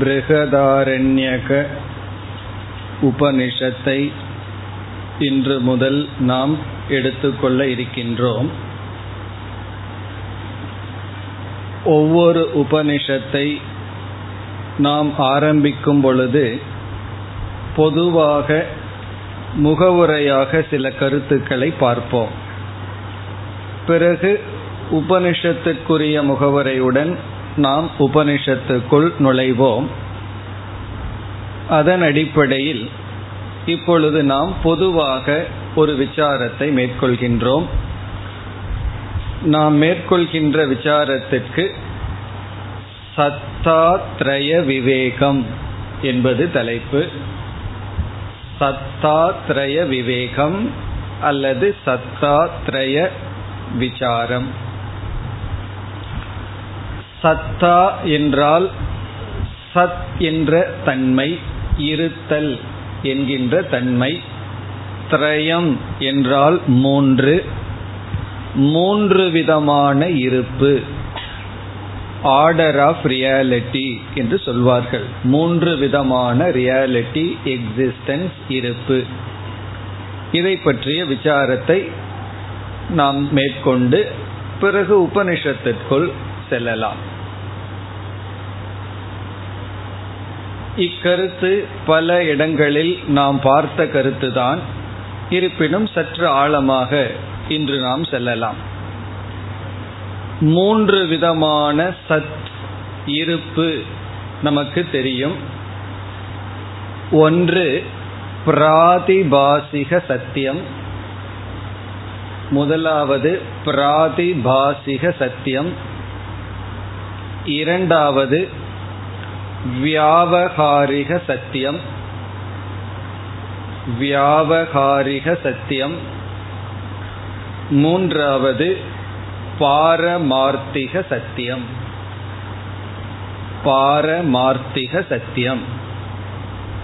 பிருகதாரண்யக உபனிஷத்தை இன்று முதல் நாம் எடுத்துக்கொள்ள இருக்கின்றோம். ஒவ்வொரு உபனிஷத்தை நாம் ஆரம்பிக்கும் பொழுது பொதுவாக முகவுரையாக சில கருத்துக்களை பார்ப்போம். பிறகு உபனிஷத்துக்குரிய முகவரையுடன் நாம் உபனிஷத்துக்குள் நுழைவோம். அதன் அடிப்படையில் இப்பொழுது நாம் பொதுவாக ஒரு விசாரத்தை மேற்கொள்கின்றோம். நாம் மேற்கொள்கின்ற விசாரத்திற்கு சத்தாத்ரய விவேகம் என்பது தலைப்பு. சத்தாத்ரய விவேகம் அல்லது சத்தாத்ரய விசாரம். சத்தா என்றால் சத் என்ற தன்மை இருத்தல் என்கின்ற தன்மை திரயம் என்றால் மூன்று மூன்று விதமான இருப்பு ஆர்டர் ஆஃப் ரியாலிட்டி என்று சொல்வார்கள். மூன்று விதமான ரியாலிட்டி எக்ஸிஸ்டன்ஸ் இருப்பு. இதை பற்றிய விசாரத்தை நாம் மேற்கொண்டு பிறகு உபனிஷத்திற்குள் செல்லலாம். இக்கருத்து பல இடங்களில் நாம் பார்த்த கருத்துதான். இருப்பினும் சற்று ஆழமாக இன்று நாம் செல்லலாம். மூன்று விதமான சத் இருப்பு நமக்கு தெரியும். ஒன்று பிராதிபாசிக சத்தியம். முதலாவது பிராதிபாசிக சத்தியம். இரண்டாவது வியாவகாரிக சத்தியம். வியாவகாரிக சத்தியம். மூன்றாவது பாரமார்த்திக சத்தியம். பாரமார்த்திக சத்தியம்.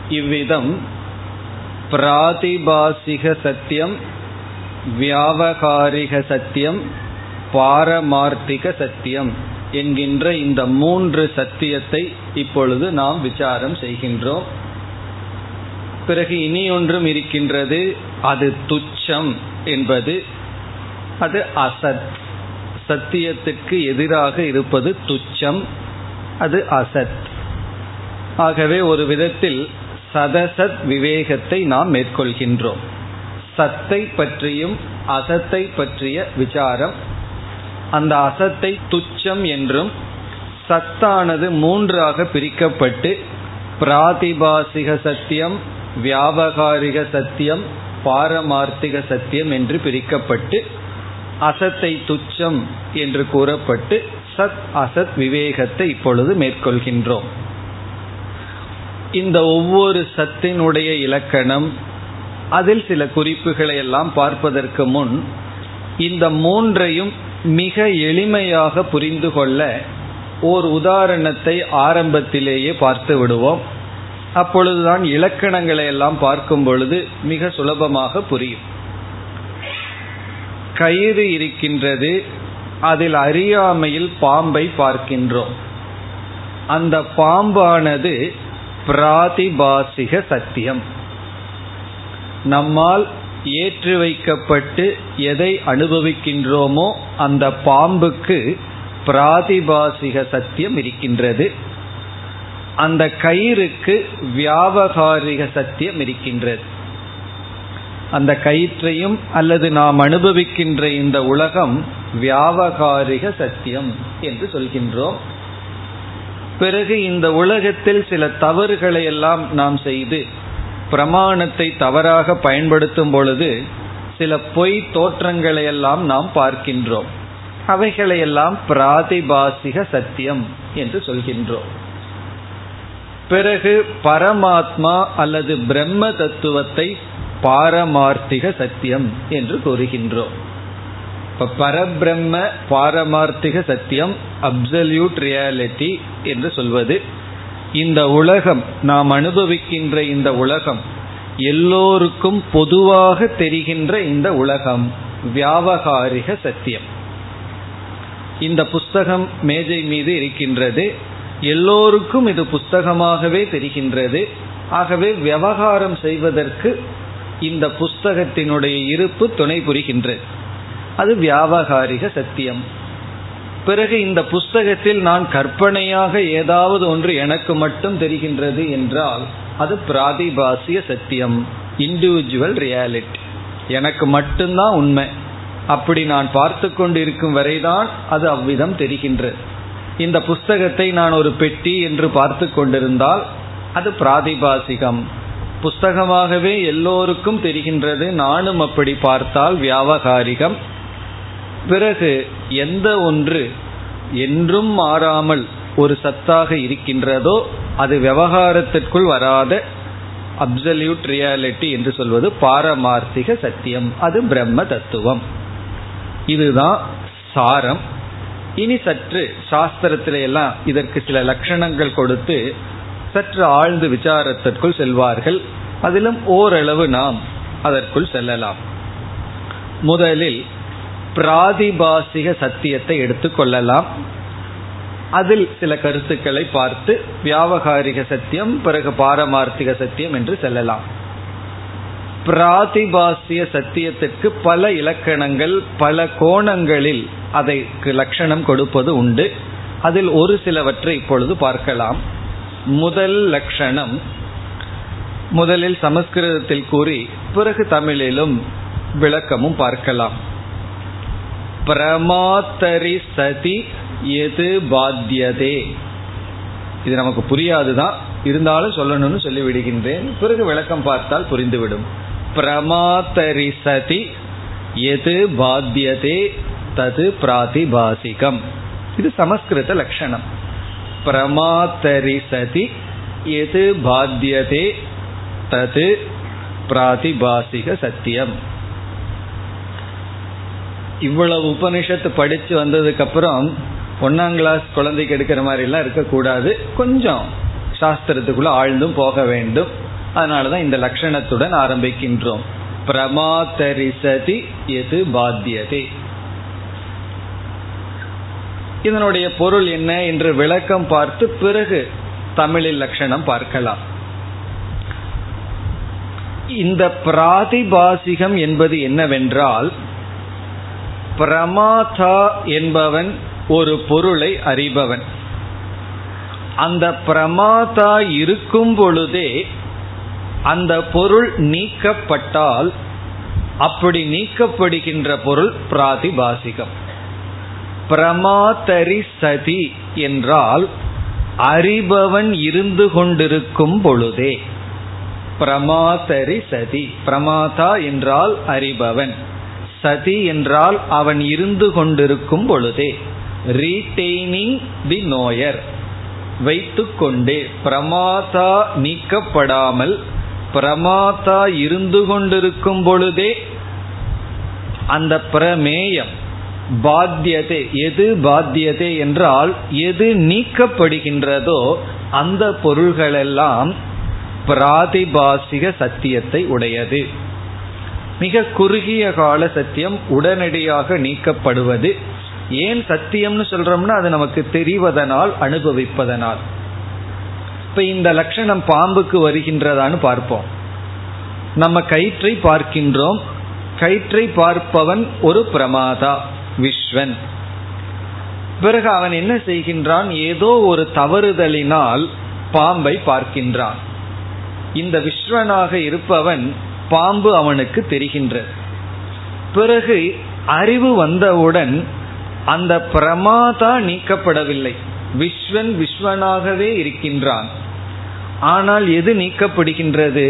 இவ்விதம் பிராதிபாசிக சத்தியம் வியாவகாரிக சத்தியம் பாரமார்த்திக சத்தியம். என்கின்ற இந்த மூன்று சத்தியத்தை இப்பொழுது நாம் விசாரம் செய்கின்றோம். பிறகு இனி ஒன்றும் இருக்கின்றது. அது துச்சம் என்பது அது அசத். சத்தியத்துக்கு எதிராக இருப்பது துச்சம் அது அசத். ஆகவே ஒரு விதத்தில் சதசத் விவேகத்தை நாம் மேற்கொள்கின்றோம். சத்தை பற்றியும் அசத்தை பற்றிய விசாரம் அந்த அசத்தை துச்சம் என்றும் சத்தானது மூன்றாக பிரிக்கப்பட்டு பிராதிபாசிக சத்தியம் வியாபகாரிக சத்தியம் பாரமார்த்திக சத்தியம் என்று பிரிக்கப்பட்டு அசத்தை துச்சம் என்று கூறப்பட்டு சத் அசத் விவேகத்தை இப்பொழுது மேற்கொள்கின்றோம். இந்த ஒவ்வொரு சத்தினுடைய இலக்கணம் அதில் சில குறிப்புகளை எல்லாம் பார்ப்பதற்கு முன் இந்த மூன்றையும் மிக எளிமையாக புரிந்து கொள்ள ஓர் உதாரணத்தை ஆரம்பத்திலேயே பார்த்து விடுவோம். அப்பொழுதுதான் இலக்கணங்களை எல்லாம் பார்க்கும் பொழுது மிக சுலபமாக புரியும். கயிறு இருக்கின்றது அதில் அறியாமையில் பாம்பை பார்க்கின்றோம். அந்த பாம்பானது பிராதிபாசிக சத்தியம். நம்மால் ஏற்றி வைக்கப்பட்டு எதை அனுபவிக்கின்றோமோ அந்த பாம்புக்கு பிராதிபாசிக சத்தியம் இருக்கின்றது. அந்த கயிறுக்கு வியாபகாரிக சத்தியம் இருக்கின்றது. அந்த கயிற்றையும் அல்லது நாம் அனுபவிக்கின்ற இந்த உலகம் வியாபகாரிக சத்தியம் என்று சொல்கின்றோம். பிறகு இந்த உலகத்தில் சில தவறுகளை எல்லாம் நாம் செய்து பிரமாணத்தை தவறாக பயன்படுத்தும் பொழுது சில பொய் தோற்றங்களை எல்லாம் நாம் பார்க்கின்றோம். அவைகளையெல்லாம் பிராதிபாசிக சத்தியம் என்று சொல்கின்றோம். பிறகு பரமாத்மா அல்லது பிரம்ம தத்துவத்தை பாரமார்த்திக சத்தியம் என்று கூறுகின்றோம். இப்ப பரபிரம்ம பாரமார்த்திக சத்தியம் அப்சல்யூட் ரியாலிட்டி என்று சொல்வது இந்த உலகம் நாம் அனுபவிக்கின்ற இந்த உலகம் எல்லோருக்கும் பொதுவாக தெரிகின்ற இந்த உலகம் வியாபகாரிக சத்தியம். இந்த புஸ்தகம் மேஜை மீது இருக்கின்றது. எல்லோருக்கும் இது புஸ்தகமாகவே தெரிகின்றது. ஆகவே விவகாரம் செய்வதற்கு இந்த புஸ்தகத்தினுடைய இருப்பு துணை புரிகின்றது. அது வியாபகாரிக சத்தியம். பிறகு இந்த புஸ்தகத்தில் நான் கற்பனையாக ஏதாவது ஒன்று எனக்கு மட்டும் தெரிகின்றது என்றால் அது பிராதிபாசிய சத்தியம் இண்டிவிஜுவல் ரியாலிட்டி எனக்கு மட்டும்தான் உண்மை. அப்படி நான் பார்த்து கொண்டிருக்கும் வரைதான் அது அவ்விதம் தெரிகின்றது. இந்த புஸ்தகத்தை நான் ஒரு பெட்டி என்று பார்த்து கொண்டிருந்தால் அது பிராதிபாசிகம். புஸ்தகமாகவே எல்லோருக்கும் தெரிகின்றது. நானும் அப்படி பார்த்தால் வியாபகாரிகம் பிறகு எந்த ஒன்று என்றும் மாறாமல் ஒரு சத்தாக இருக்கின்றதோ அது விவகாரத்திற்குள் வராத அப்சல்யூட் ரியாலிட்டி என்று சொல்வது பாரமார்த்திக சத்தியம். அது பிரம்ம தத்துவம். இதுதான் சாரம். இனி சற்று சாஸ்திரத்தில எல்லாம் இதற்கு சில லட்சணங்கள் கொடுத்து சற்று ஆழ்ந்து விசாரத்திற்குள் செல்வார்கள். அதிலும் ஓரளவு நாம் அதற்குள் செல்லலாம். முதலில் பிராதிபாசிக சத்தியத்தை எடுத்துக்கொள்ளலாம் அதில் சில கருத்துக்களை பார்த்து வியாபகாரிக சத்தியம் பிறகு பாரமார்த்திக சத்தியம் என்று செல்லலாம். பிராதிபாசிய சத்தியத்திற்கு பல இலக்கணங்கள் பல கோணங்களில் அதைக்கு லட்சணம் கொடுப்பது உண்டு. அதில் ஒரு சிலவற்றை இப்பொழுது பார்க்கலாம். முதல் லட்சணம் முதலில் சமஸ்கிருதத்தில் கூறி பிறகு தமிழிலும் விளக்கமும் பார்க்கலாம். பிரமாத்தரி சதி எது பாத்தியதே. இது நமக்கு புரியாதுதான் இருந்தாலும் சொல்லணும்னு சொல்லி விடுகின்றேன் பிறகு விளக்கம் பார்த்தால் புரிந்துவிடும். பிரமாத்தரி சதி எது பாத்தியதே? தது பிராதிபாசிகம். இது சமஸ்கிருத லட்சணம். பிரமாத்தரி சதி எது பாத்தியதே? தது பிராதிபாசிக சத்தியம். இவ்வளவு உபனிஷத்து படிச்சு வந்ததுக்கு அப்புறம் ஒன்னாம் கிளாஸ் குழந்தைக்கு எடுக்கிற மாதிரி எல்லாம் இருக்கக்கூடாது. கொஞ்சம் சாஸ்திரத்துக்குள்ள ஆழ்ந்தும் போக வேண்டும். அதனால தான் இந்த லட்சணத்துடன் ஆரம்பிக்கின்றோம். பிரமாத்தரிசதி எது பாத்தியதே. இதனுடைய பொருள் என்ன என்று விளக்கம் பார்த்து பிறகு தமிழில் லட்சணம் பார்க்கலாம். இந்த பிராதிபாசிகம் என்பது என்னவென்றால் பிரமாதா என்பவன் ஒரு பொருளை அறிபவன். அந்த பிரமாதா இருக்கும் பொழுதே அந்த பொருள் நீக்கப்பட்டால் அப்படி நீக்கப்படுகின்ற பொருள் பிராதிபாசிகம். பிரமாதரி சதி என்றால் அறிபவன் இருந்து கொண்டிருக்கும் பொழுதே. பிரமாதரி சதி. பிரமாதா என்றால் அறிபவன். சதி என்றால் அவன் இருந்து கொண்டிருக்கும் பொழுதே. ரீடெய்னிங் தி நோயர் வைத்துக்கொண்டே பிரமாதா நீக்கப்படாமல் பிரமாதா இருந்து கொண்டிருக்கும் பொழுதே அந்த பிரமேயம் பாத்தியதே. எது பாத்தியதே என்றால் எது நீக்கப்படுகின்றதோ அந்த பொருள்களெல்லாம் பிராதிபாசிக சத்தியத்தை உடையது. மிக குறுகிய கால சத்தியம் உடனடியாக நீக்கப்படுவது. ஏன் சத்தியம்னு சொல்றோம்னா அது நமக்கு தெரிவதனால் அனுபவிப்பதனால். இப்ப இந்த லட்சணம் பாம்புக்கு வருகின்றதான்னு பார்ப்போம். நம்ம கயிற்றை பார்க்கின்றோம். கயிற்றை பார்ப்பவன் ஒரு பிரமாதா விஸ்வன். பிறகு அவன் என்ன செய்கின்றான்? ஏதோ ஒரு தவறுதலினால் பாம்பை பார்க்கின்றான். இந்த விஸ்வனாக இருப்பவன் பாம்பு அவனுக்கு தெரிகின்றது. பிறகு அறிவு வந்தவுடன் அந்த பிரமாதா நீக்கப்படவில்லை. விஸ்வன் விஸ்வனாகவே இருக்கின்றான். ஆனால் எது நீக்கப்படுகின்றது?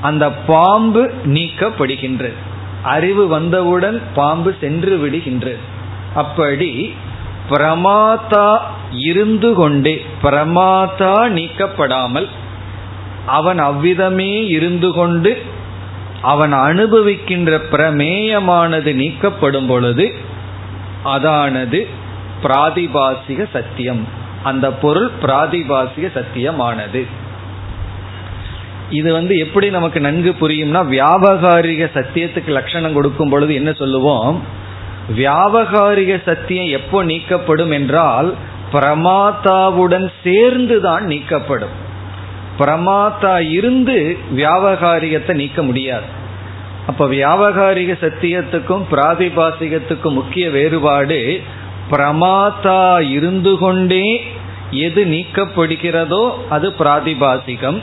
அந்த பாம்பு நீக்கப்படுகின்றது. அறிவு வந்தவுடன் பாம்பு சென்று விடுகின்றது. அப்படி பிரமாதா இருந்து கொண்டே பிரமாதா நீக்கப்படாமல் அவன் அவ்விதமே இருந்து கொண்டு அவன் அனுபவிக்கின்ற பிரமேயமானது நீக்கப்படும் பொழுது அதானது பிராதிபாசிக சத்தியம். அந்த பொருள் பிராதிபாசிக சத்தியமானது. இது வந்து எப்படி நமக்கு நன்கு புரியும்னா வியாபகாரிக சத்தியத்துக்கு லட்சணம் கொடுக்கும் பொழுது என்ன சொல்லுவோம்? வியாபகாரிக சத்தியம் எப்போ நீக்கப்படும் என்றால் பிரமாத்தாவுடன் சேர்ந்துதான் நீக்கப்படும். பிரமாத்தா இருந்து வியாபகாரிகத்தை நீக்க முடியாது. அப்போ வியாபகாரிக சத்தியத்துக்கும் பிராதிபாசிகத்துக்கும் முக்கிய வேறுபாடு பிரமாத்தா இருந்து கொண்டே எது நீக்கப்படுகிறதோ அது பிராதிபாசிகம்.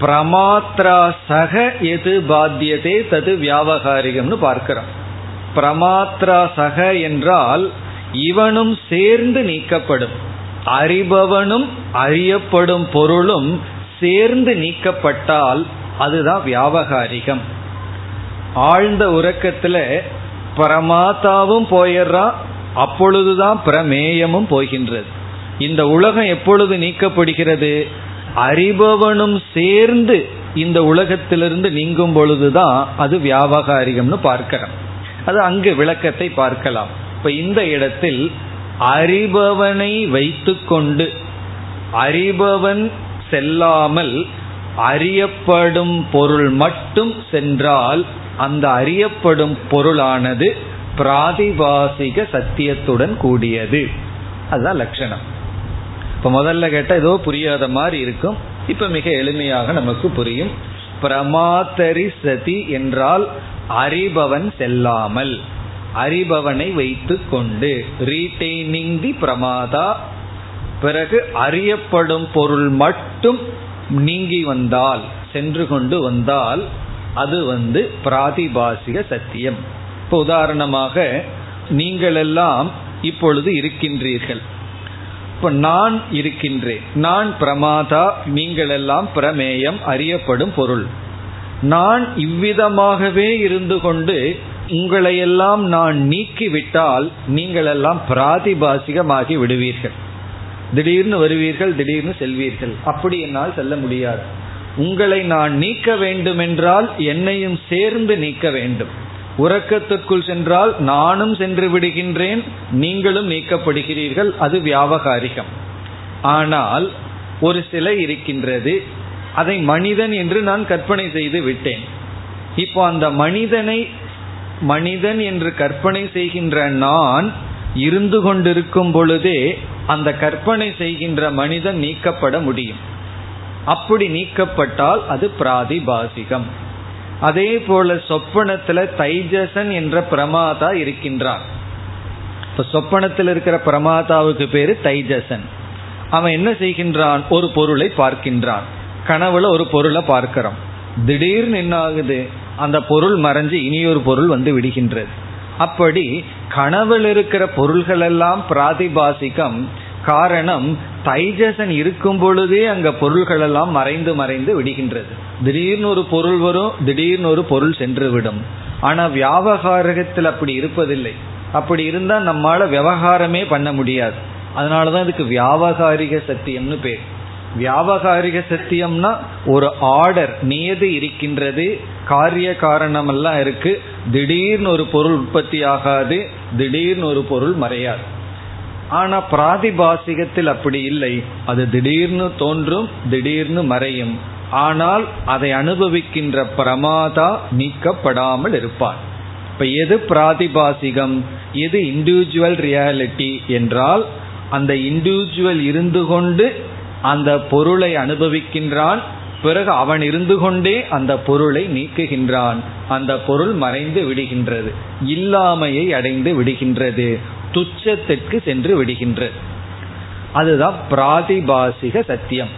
பிரமாத்ரா சக எது பாத்தியதே தது வியாபகாரிகம்னு பார்க்கிறோம். பிரமாத்ரா சக என்றால் இவனும் சேர்ந்து நீக்கப்படும். அறிபவனும் அறியப்படும் பொருளும் சேர்ந்து நீக்கப்பட்டால் அதுதான் வியாபகாரிகம். ஆழ்ந்த உறக்கத்துல பரமாத்தாவும் போயிடுறா அப்பொழுதுதான் பிரமேயமும் போகின்றது. இந்த உலகம் எப்பொழுது நீக்கப்படுகிறது? அறிபவனும் சேர்ந்து இந்த உலகத்திலிருந்து நீங்கும் பொழுதுதான் அது வியாபகாரிகம்னு பார்க்கிறோம். அது அங்கு விளக்கத்தை பார்க்கலாம். இப்ப இந்த இடத்தில் அறிபவனை வைத்துக்கொண்டு அறிபவன் செல்லாமல் அறியப்படும் பொருள் மட்டும் சென்றால் அந்த அறியப்படும் பொருளானது பிராதிபாசிக சத்தியத்துடன் கூடியது. அதுதான் லட்சணம். இப்ப முதல்ல கேட்டால் ஏதோ புரியாத மாதிரி இருக்கும். இப்ப மிக எளிமையாக நமக்கு புரியும். பிரமாத்தரி சதி என்றால் அறிபவன் செல்லாமல். அறிபவனை வைத்து கொண்டு ரீடைனிங் தி பிரமாதா பிறகு அறியப்படும் பொருள் மட்டும் நீங்கி வந்தால் சென்று கொண்டு வந்தால் அது வந்து பிராதிபாசிக சத்தியம். இப்போ உதாரணமாக நீங்களெல்லாம் இப்பொழுது இருக்கின்றீர்கள். இப்போ நான் இருக்கின்றேன். நான் பிரமாதா நீங்கள் எல்லாம் பிரமேயம் அறியப்படும் பொருள். நான் இவ்விதமாகவே இருந்து கொண்டு உங்களையெல்லாம் நான் நீக்கிவிட்டால் நீங்கள் எல்லாம் பிராதிபாசிகமாகி விடுவீர்கள். திடீர்னு வருவீர்கள் திடீர்னு செல்வீர்கள். அப்படி என்னால் செல்ல முடியாது. உங்களை நான் நீக்க வேண்டுமென்றால் என்னையும் சேர்ந்து நீக்க வேண்டும். உறக்கத்திற்குள் சென்றால் நானும் சென்று விடுகின்றேன் நீங்களும் நீக்கப்படுகிறீர்கள் அது வியாபகாரிகம். ஆனால் ஒரு சிலை இருக்கின்றது அதை மனிதன் என்று நான் கற்பனை செய்து விட்டேன். இப்போ அந்த மனிதனை மனிதன் என்று கற்பனை செய்கின்ற நான் இருந்து கொண்டிருக்கும் பொழுதே அந்த கற்பனை செய்கின்ற மனிதன் நீக்கப்பட முடியும். அப்படி நீக்கப்பட்டால் அது பிராதிபாசிகம். அதே போல சொப்பனத்துல தைஜசன் என்ற பிரமாதா இருக்கின்றான். இப்ப சொப்பனத்தில் இருக்கிற பிரமாதாவுக்கு பேரு தைஜசன். அவன் என்ன செய்கின்றான்? ஒரு பொருளை பார்க்கின்றான். கனவுல ஒரு பொருளை பார்க்கிறோம். திடீர்னு என்ன ஆகுது அந்த பொருள் மறைஞ்சு இனியொரு பொருள் வந்து விடுகின்றது. அப்படி கனவில் இருக்கிற பொருள்கள் எல்லாம் பிராதிபாசிகம் காரணம் தைஜசன் இருக்கும் பொழுதே அங்க பொருள்கள் எல்லாம் மறைந்து மறைந்து விடுகின்றது. திடீர்னு ஒரு பொருள் வரும் திடீர்னு ஒரு பொருள் சென்று விடும் ஆனா வியாபகாரகத்தில் அப்படி இருப்பதில்லை. அப்படி இருந்தா நம்மால விவகாரமே பண்ண முடியாது. அதனாலதான் இதுக்கு வியாபகாரிக சத்தியம்னு பேர். வியாபகாரிக சத்தியம்னா ஒரு ஆர்டர் நியதி இருக்கின்றது காரிய காரணம் எல்லாம் இருக்கு. திடீர்னு ஒரு பொருள் உற்பத்தி ஆகாது திடீர்னு ஒரு பொருள் மறையாது. ஆனா பிராதிபாசிகத்தில் அப்படி இல்லை. அது திடீர்னு தோன்றும் திடீர்னு மறையும். ஆனால் அதை அனுபவிக்கின்ற பிரமாதா நீக்கப்படாமல் இருப்பான். இப்ப எது பிராதிபாசிகம்? எது இண்டிவிஜுவல் ரியாலிட்டி என்றால் அந்த இண்டிவிஜுவல் இருந்து கொண்டு அந்த பொருளை அனுபவிக்கின்றான் பிறகு அவன் இருந்து கொண்டே அந்த பொருளை நீக்குகின்றான். அந்த பொருள் மறைந்து விடுகின்றது. இல்லாமையை அடைந்து விடுகின்றது. துச்சத்திற்கு சென்று விடுகின்றது. அதுதான் பிராதிபாசிக சத்தியம்.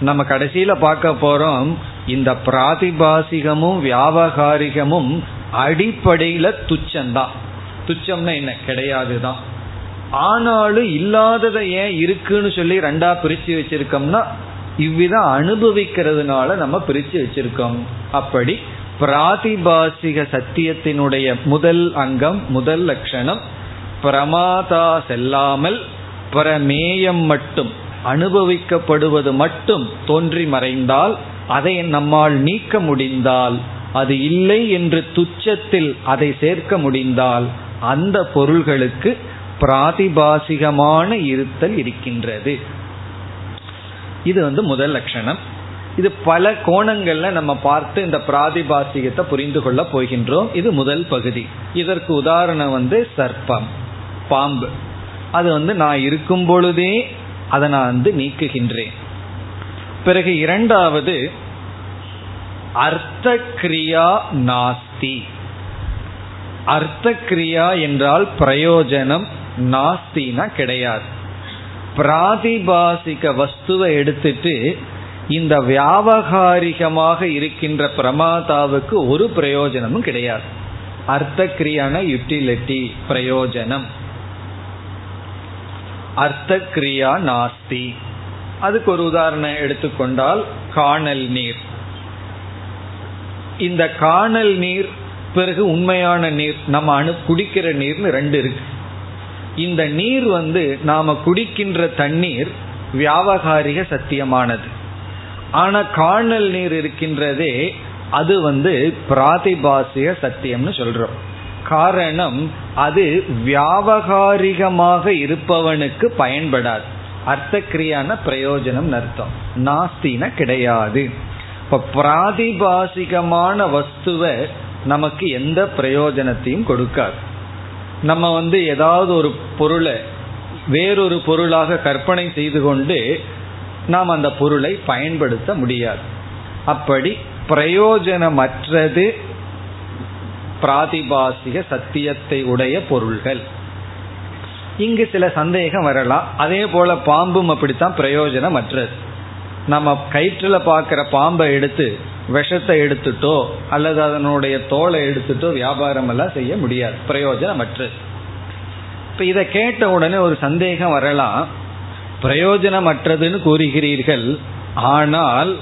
நம்ம கடைசியில பார்க்க போறோம் இந்த பிராதிபாசிகமும் வியாபகாரிகமும் அடிப்படையில துச்சம்தான். துச்சம்னா என்ன? கிடையாதுதான். ஆனாலும் இல்லாததை ஏன் இருக்குன்னு சொல்லி ரெண்டா பிரிச்சு வச்சிருக்கோம்னா இவ்விதம் அனுபவிக்கிறதுனால நம்ம பிரிச்சு வச்சிருக்கோம். அப்படி பிராதிபாசிக சத்தியத்தினுடைய முதல் அங்கம் முதல் லட்சணம் பிரமாதா செல்லாமல் பிரமேயம் மட்டும் அனுபவிக்கப்படுவது மட்டும் தோன்றி மறைந்தால் அதை நம்மால் நீக்க முடிந்தால் அது இல்லை என்று துச்சத்தில் அதை சேர்க்க முடிந்தால் அந்த பொருள்களுக்கு பிராதிபாசிகமான இருத்தல் இருக்கின்றது. இது வந்து முதல் லட்சணம். இது பல கோணங்கள்ல நம்ம பார்த்து இந்த பிராதிபாசிகத்தை புரிந்து கொள்ள போகின்றோம். இது முதல் பகுதி. இதற்கு உதாரணம் வந்து சர்ப்பம் பாம்பு. அது வந்து நான் இருக்கும் பொழுதே அதை நான் வந்து நீக்குகின்றேன். பிறகு இரண்டாவது அர்த்த கிரியா நாஸ்தி. அர்த்த கிரியா என்றால் பிரயோஜனம் நாஸ்தினா கிடையாது. பிராதிபாசிக வஸ்துவை எடுத்துட்டு இந்த வியாபகாரிகமாக இருக்கின்ற பிரமாதாவுக்கு ஒரு பிரயோஜனமும் கிடையாது. அர்த்த கிரியான யுட்டிலிட்டி பிரயோஜனம். அர்த்த கிரியா நாஸ்தி. அதுக்கு ஒரு உதாரணம் எடுத்துக்கொண்டால் காணல் நீர். இந்த காணல் நீர் பிறகு உண்மையான நீர் நம்ம அணு குடிக்கிற நீர்னு ரெண்டு இருக்கு. இந்த நீர் வந்து நாம குடிக்கின்ற தண்ணீர் வியாபகாரிக சத்தியமானது. ஆனா காணல் நீர் இருக்கின்றதே அது வந்து பிராதிபாசிக சத்தியம்னு சொல்றோம். காரணம் அது வியாபகாரிகமாக இருப்பவனுக்கு பயன்படாது. அர்த்தக்கிரியான பிரயோஜனம் அர்த்தம். நாஸ்தின கிடையாது. இப்ப பிராதிபாசிகமான வஸ்துவை நமக்கு எந்த பிரயோஜனத்தையும் கொடுக்காது. நம்ம வந்து ஏதாவது ஒரு பொருளை வேறொரு பொருளாக கற்பனை செய்து கொண்டு நாம் அந்த பொருளை பயன்படுத்த முடியாது. அப்படி பிரயோஜனமற்றது பிராதிபாசிக சத்தியத்தை உடைய பொருள்கள். இங்கு சில சந்தேகம் வரலாம். அதே போல பாம்பும் அப்படித்தான் பிரயோஜனமற்றது. நம்ம கயிற்றுல பார்க்குற பாம்பை எடுத்து விஷத்தை எடுத்துட்டோ அல்லது அதனுடைய தோலை எடுத்துட்டோ வியாபாரம் எல்லாம் செய்ய முடியாது. பிரயோஜனமற்று. இப்ப இதை கேட்ட உடனே ஒரு சந்தேகம் வரலாம். பிரயோஜனமற்றதுன்னு கூறுகிறீர்கள். ஆனால்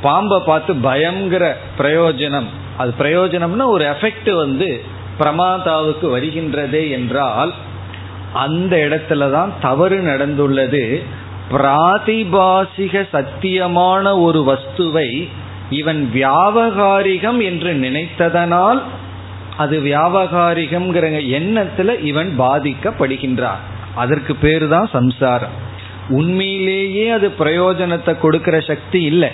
பாம்பை பார்த்து பயங்கர பிரயோஜனம். அது பிரயோஜனம்னா ஒரு எஃபெக்ட் வந்து பிரமாதாவுக்கு வருகின்றதே என்றால் அந்த இடத்துல தான் தவறு நடந்துள்ளது. பிராதிபாசிக சத்தியமான ஒரு வஸ்துவை இவன் வியாபகாரிகம் என்று நினைத்ததனால் அது வியாபகாரிகம்ங்கிற எண்ணத்துல இவன் பாதிக்கப்படுகின்றான். அதற்கு பேரு தான் சம்சாரம். உண்மையிலேயே அது பிரயோஜனத்தை கொடுக்கிற சக்தி இல்லை.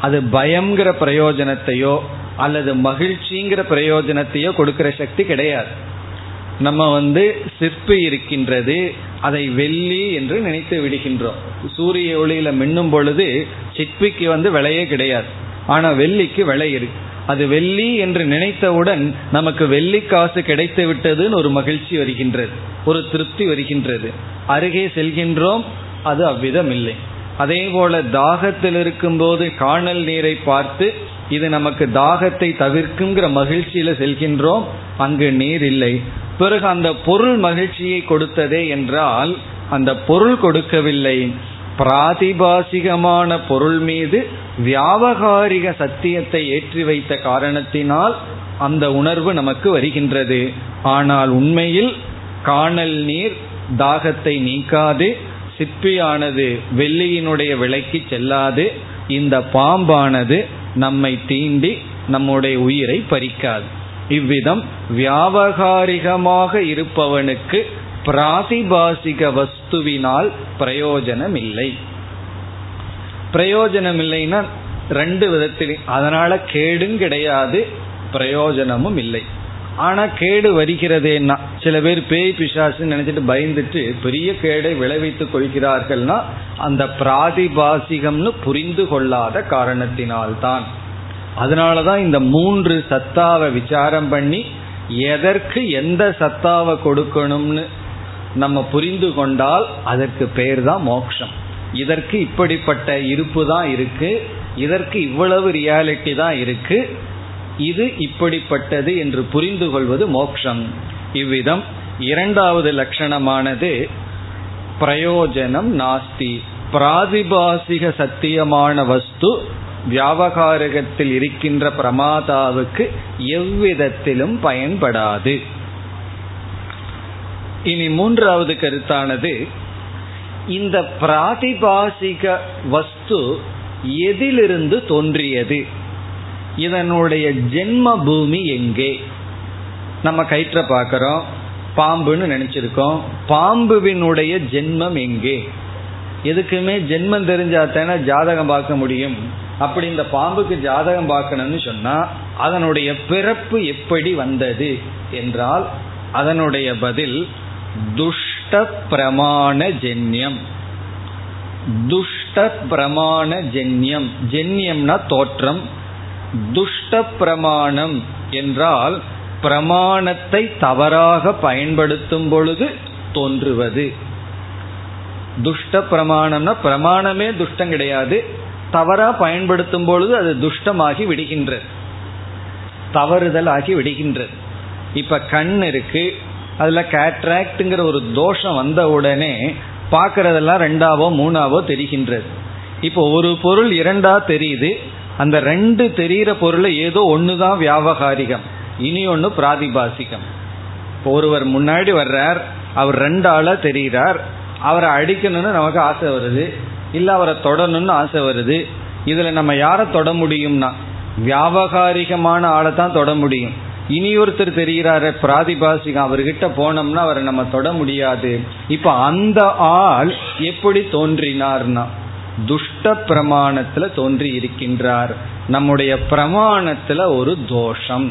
அது பயம்ங்கிற பிரயோஜனத்தையோ அல்லது மகிழ்ச்சிங்கிற பிரயோஜனத்தையோ கொடுக்கிற சக்தி கிடையாது. நம்ம வந்து சிற்பி இருக்கின்றது அதை வெள்ளி என்று நினைத்து விடுகின்றோம். சூரிய ஒளியில மின்னும் பொழுது சிற்பிக்கு வந்து விலையே கிடையாது. ஆனா வெள்ளிக்கு விலை இருக்கு அது வெள்ளி என்று நினைத்தவுடன் நமக்கு வெள்ளி காசு கிடைத்து விட்டதுன்னு ஒரு மகிழ்ச்சி வருகின்றது. ஒரு திருப்தி வருகின்றது. அருகே செல்கின்றோம் அது அவ்விதம் இல்லை. அதே போல தாகத்தில் இருக்கும்போது காணல் நீரை பார்த்து இது நமக்கு தாகத்தை தவிர்க்குங்கிற மகிழ்ச்சியில செல்கின்றோம் அங்கு நீர் இல்லை. பிறகு அந்த பொருள் மகிழ்ச்சியை கொடுத்ததே என்றால் அந்த பொருள் கொடுக்கவில்லை. பிராதிபாசிகமான பொருள் மீது வியாபகாரிக சத்தியத்தை ஏற்றி வைத்த காரணத்தினால் அந்த உணர்வு நமக்கு வருகின்றது. ஆனால் உண்மையில் காணல் நீர் தாகத்தை நீக்காது சிற்பியானது வெள்ளியினுடைய விலைக்கு செல்லாது இந்த பாம்பானது நம்மை தீண்டி நம்முடைய உயிரை பறிக்காது. இவ்விதம் வியாபகாரிகமாக இருப்பவனுக்கு பிராதிபாசிக வஸ்துவினால் பிரயோஜனம் இல்லை பிரயோஜனம் இல்லைன்னா ரெண்டு விதத்தில் அதனால கேடும் கிடையாது பிரயோஜனமும் இல்லை. ஆனா கேடு வருகிறதேன்னா சில பேர் பேய் பிசாசுன்னு நினைச்சிட்டு பயந்துட்டு பெரிய கேடை விளைவித்துக் கொள்கிறார்கள்னா அந்த பிராதிபாசிகம்னு புரிந்து கொள்ளாத காரணத்தினால்தான். அதனாலதான் இந்த மூன்று சத்தாவை விசாரம் பண்ணி எதற்கு எந்த சத்தாவை கொடுக்கணும்னு நம்ம புரிந்து கொண்டால் அதற்கு பேர் தான் மோக்ஷம். இதற்கு இப்படிப்பட்ட இருப்பு தான் இருக்கு. இதற்கு இவ்வளவு ரியாலிட்டி தான் இருக்கு. இது இப்படிப்பட்டது என்று புரிந்து கொள்வது மோக்ஷம். இவ்விதம் இரண்டாவது லட்சணமானது பிரயோஜனம் நாஸ்தி. பிராதிபாசிக சத்தியமான வஸ்து வியாபகாரகத்தில் இருக்கின்ற பிரமாதாவுக்கு எவ்விதத்திலும் பயன்படாது. இனி மூன்றாவது கருத்தானது இந்த பிராதிபாசிக வஸ்து எதிலிருந்து தோன்றியது? இதனுடைய ஜென்ம பூமி எங்கே? நம்ம கயிற்ற பார்க்குறோம் பாம்புன்னு நினைச்சிருக்கோம். பாம்புவினுடைய ஜென்மம் எங்கே? எதுக்குமே ஜென்மம் தெரிஞ்சாத்தானே ஜாதகம் பார்க்க முடியும். அப்படி இந்த பாம்புக்கு ஜாதகம் பார்க்கணும்னு சொன்னா அதனுடைய பிறப்பு எப்படி வந்தது? என்றால் அதனுடைய பதில் துஷ் துஷ்ட பிரமாண ஜென்யம் துஷ்ட பிரமாண ஜென்யம் ஜென்யம்னா தோற்றம். துஷ்ட பிரமாணம் என்றால் பிரமாணத்தை தவறாக பயன்படுத்தும் பொழுது தோன்றுவது. துஷ்ட பிரமாணம்னா பிரமாணமே துஷ்டம் கிடையாது. தவறா பயன்படுத்தும் பொழுது அது துஷ்டமாகி விடுகின்றது. தவறுதல் ஆகி விடுகின்றது. இப்ப கண் இருக்கு. அதுல கேட்ராக்டுங்கிற ஒரு தோஷம் வந்த உடனே பார்க்கறதெல்லாம் ரெண்டாவோ மூணாவோ தெரிகின்றது. இப்போ ஒரு பொருள் இரண்டா தெரியுது. அந்த ரெண்டு தெரிகிற பொருளை ஏதோ ஒன்று தான் வியாபகாரிகம். இனி ஒன்று பிராதிபாசிகம். ஒருவர் முன்னாடி வர்றார் அவர் ரெண்டு ஆளாக தெரிகிறார் அவரை அடிக்கணும்னு நமக்கு ஆசை வருது இல்லை அவரை தொடணும்னு ஆசை வருது. இதில் நம்ம யாரை தொட முடியும்னா வியாபகாரிகமான ஆளை தான் தொட முடியும். இனி ஒருத்தர் தெரிகிறாரு பிராதிபாசிகம் அவர்கிட்ட போனோம்னா அவரை நம்ம தொட முடியாது. இப்ப அந்த ஆள் எப்படி தோன்றினார்னா துஷ்ட பிரமாணத்துல தோன்றி இருக்கின்றார். நம்முடைய பிரமாணத்துல ஒரு தோஷம்.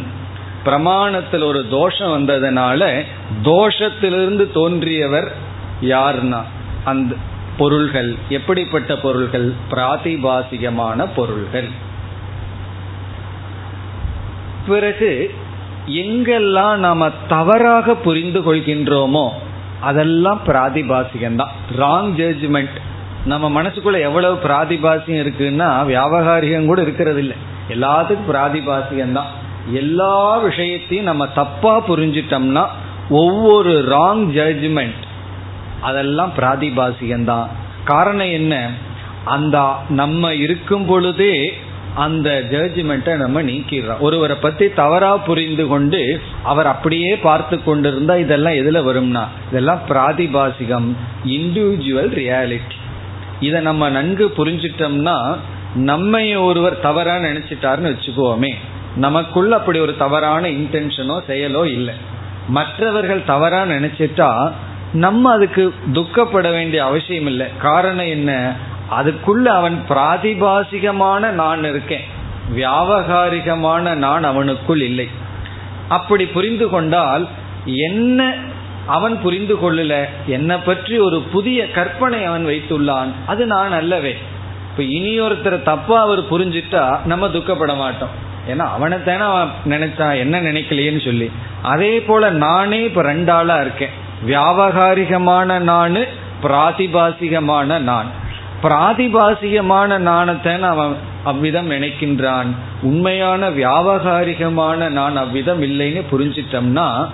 பிரமாணத்தில் ஒரு தோஷம் வந்ததுனால தோஷத்திலிருந்து தோன்றியவர் யார்னா அந்த பொருள்கள் எப்படிப்பட்ட பொருள்கள்? பிராதிபாசிகமான பொருள்கள். பிறகு எங்கெல்லாம் நாம தவறாக புரிந்து கொள்கின்றோமோ அதெல்லாம் பிராதிபாசிகம் தான் ராங் ஜட்ஜ்மெண்ட் நம்ம மனசுக்குள்ள எவ்வளவு பிராதிபாசியம் இருக்குன்னா வியாபகாரிகம் கூட இருக்கிறது இல்லை எல்லாத்துக்கும் பிராதிபாசிகம் தான் எல்லா விஷயத்தையும் நம்ம தப்பா புரிஞ்சிட்டோம்னா ஒவ்வொரு ராங் ஜட்ஜ்மெண்ட் அதெல்லாம் பிராதிபாசிகம் தான் காரணம் என்ன? அந்த நம்ம இருக்கும் பொழுதே அந்த ஜட்ஜ்மெண்ட்டை நம்ம நீக்கிடுறோம். ஒருவரை பத்தி தவறா புரிந்து கொண்டு அவர் அப்படியே பார்த்து கொண்டிருந்தா இதெல்லாம் எதுல வரும்னா இதெல்லாம் பிராதிபாசிகம் இண்டிவிஜுவல் ரியாலிட்டி இதை நம்ம நன்கு புரிஞ்சிட்டோம்னா நம்மை ஒருவர் தவறா நினைச்சிட்டாருன்னு வச்சுக்கோமே நமக்குள்ள அப்படி ஒரு தவறான இன்டென்ஷனோ செயலோ இல்லை. மற்றவர்கள் தவறா நினைச்சிட்டா நம்ம அதுக்கு துக்கப்பட வேண்டிய அவசியம் இல்லை. காரணம் என்ன? அதுக்குள்ள அவன் பிராதிபாசிகமான நான் இருக்கேன். வியாபகாரிகமான நான் அவனுக்குள் இல்லை. அப்படி புரிந்து கொண்டால் என்ன அவன் புரிந்து கொள்ளல? என்னை பற்றி ஒரு புதிய கற்பனை அவன் வைத்துள்ளான். அது நான் அல்லவே. இப்ப இனியொருத்தரை தப்பா அவர் புரிஞ்சிட்டா நம்ம துக்கப்பட மாட்டோம். ஏன்னா அவனை தானே அவன் நினைச்சான் என்ன நினைக்கலையேன்னு சொல்லி. அதே போல நானே இப்ப ரெண்டாளா இருக்கேன். வியாபகாரிகமான நான் பிராதிபாசிகமான நான். பிராதிபாசிகமான நாணத்தை அவன் அவ்விதம் நினைக்கின்றான். உண்மையான வியாபகாரிகமான நான் அவ்விதம் இல்லைன்னு புரிஞ்சிட்டோம்னா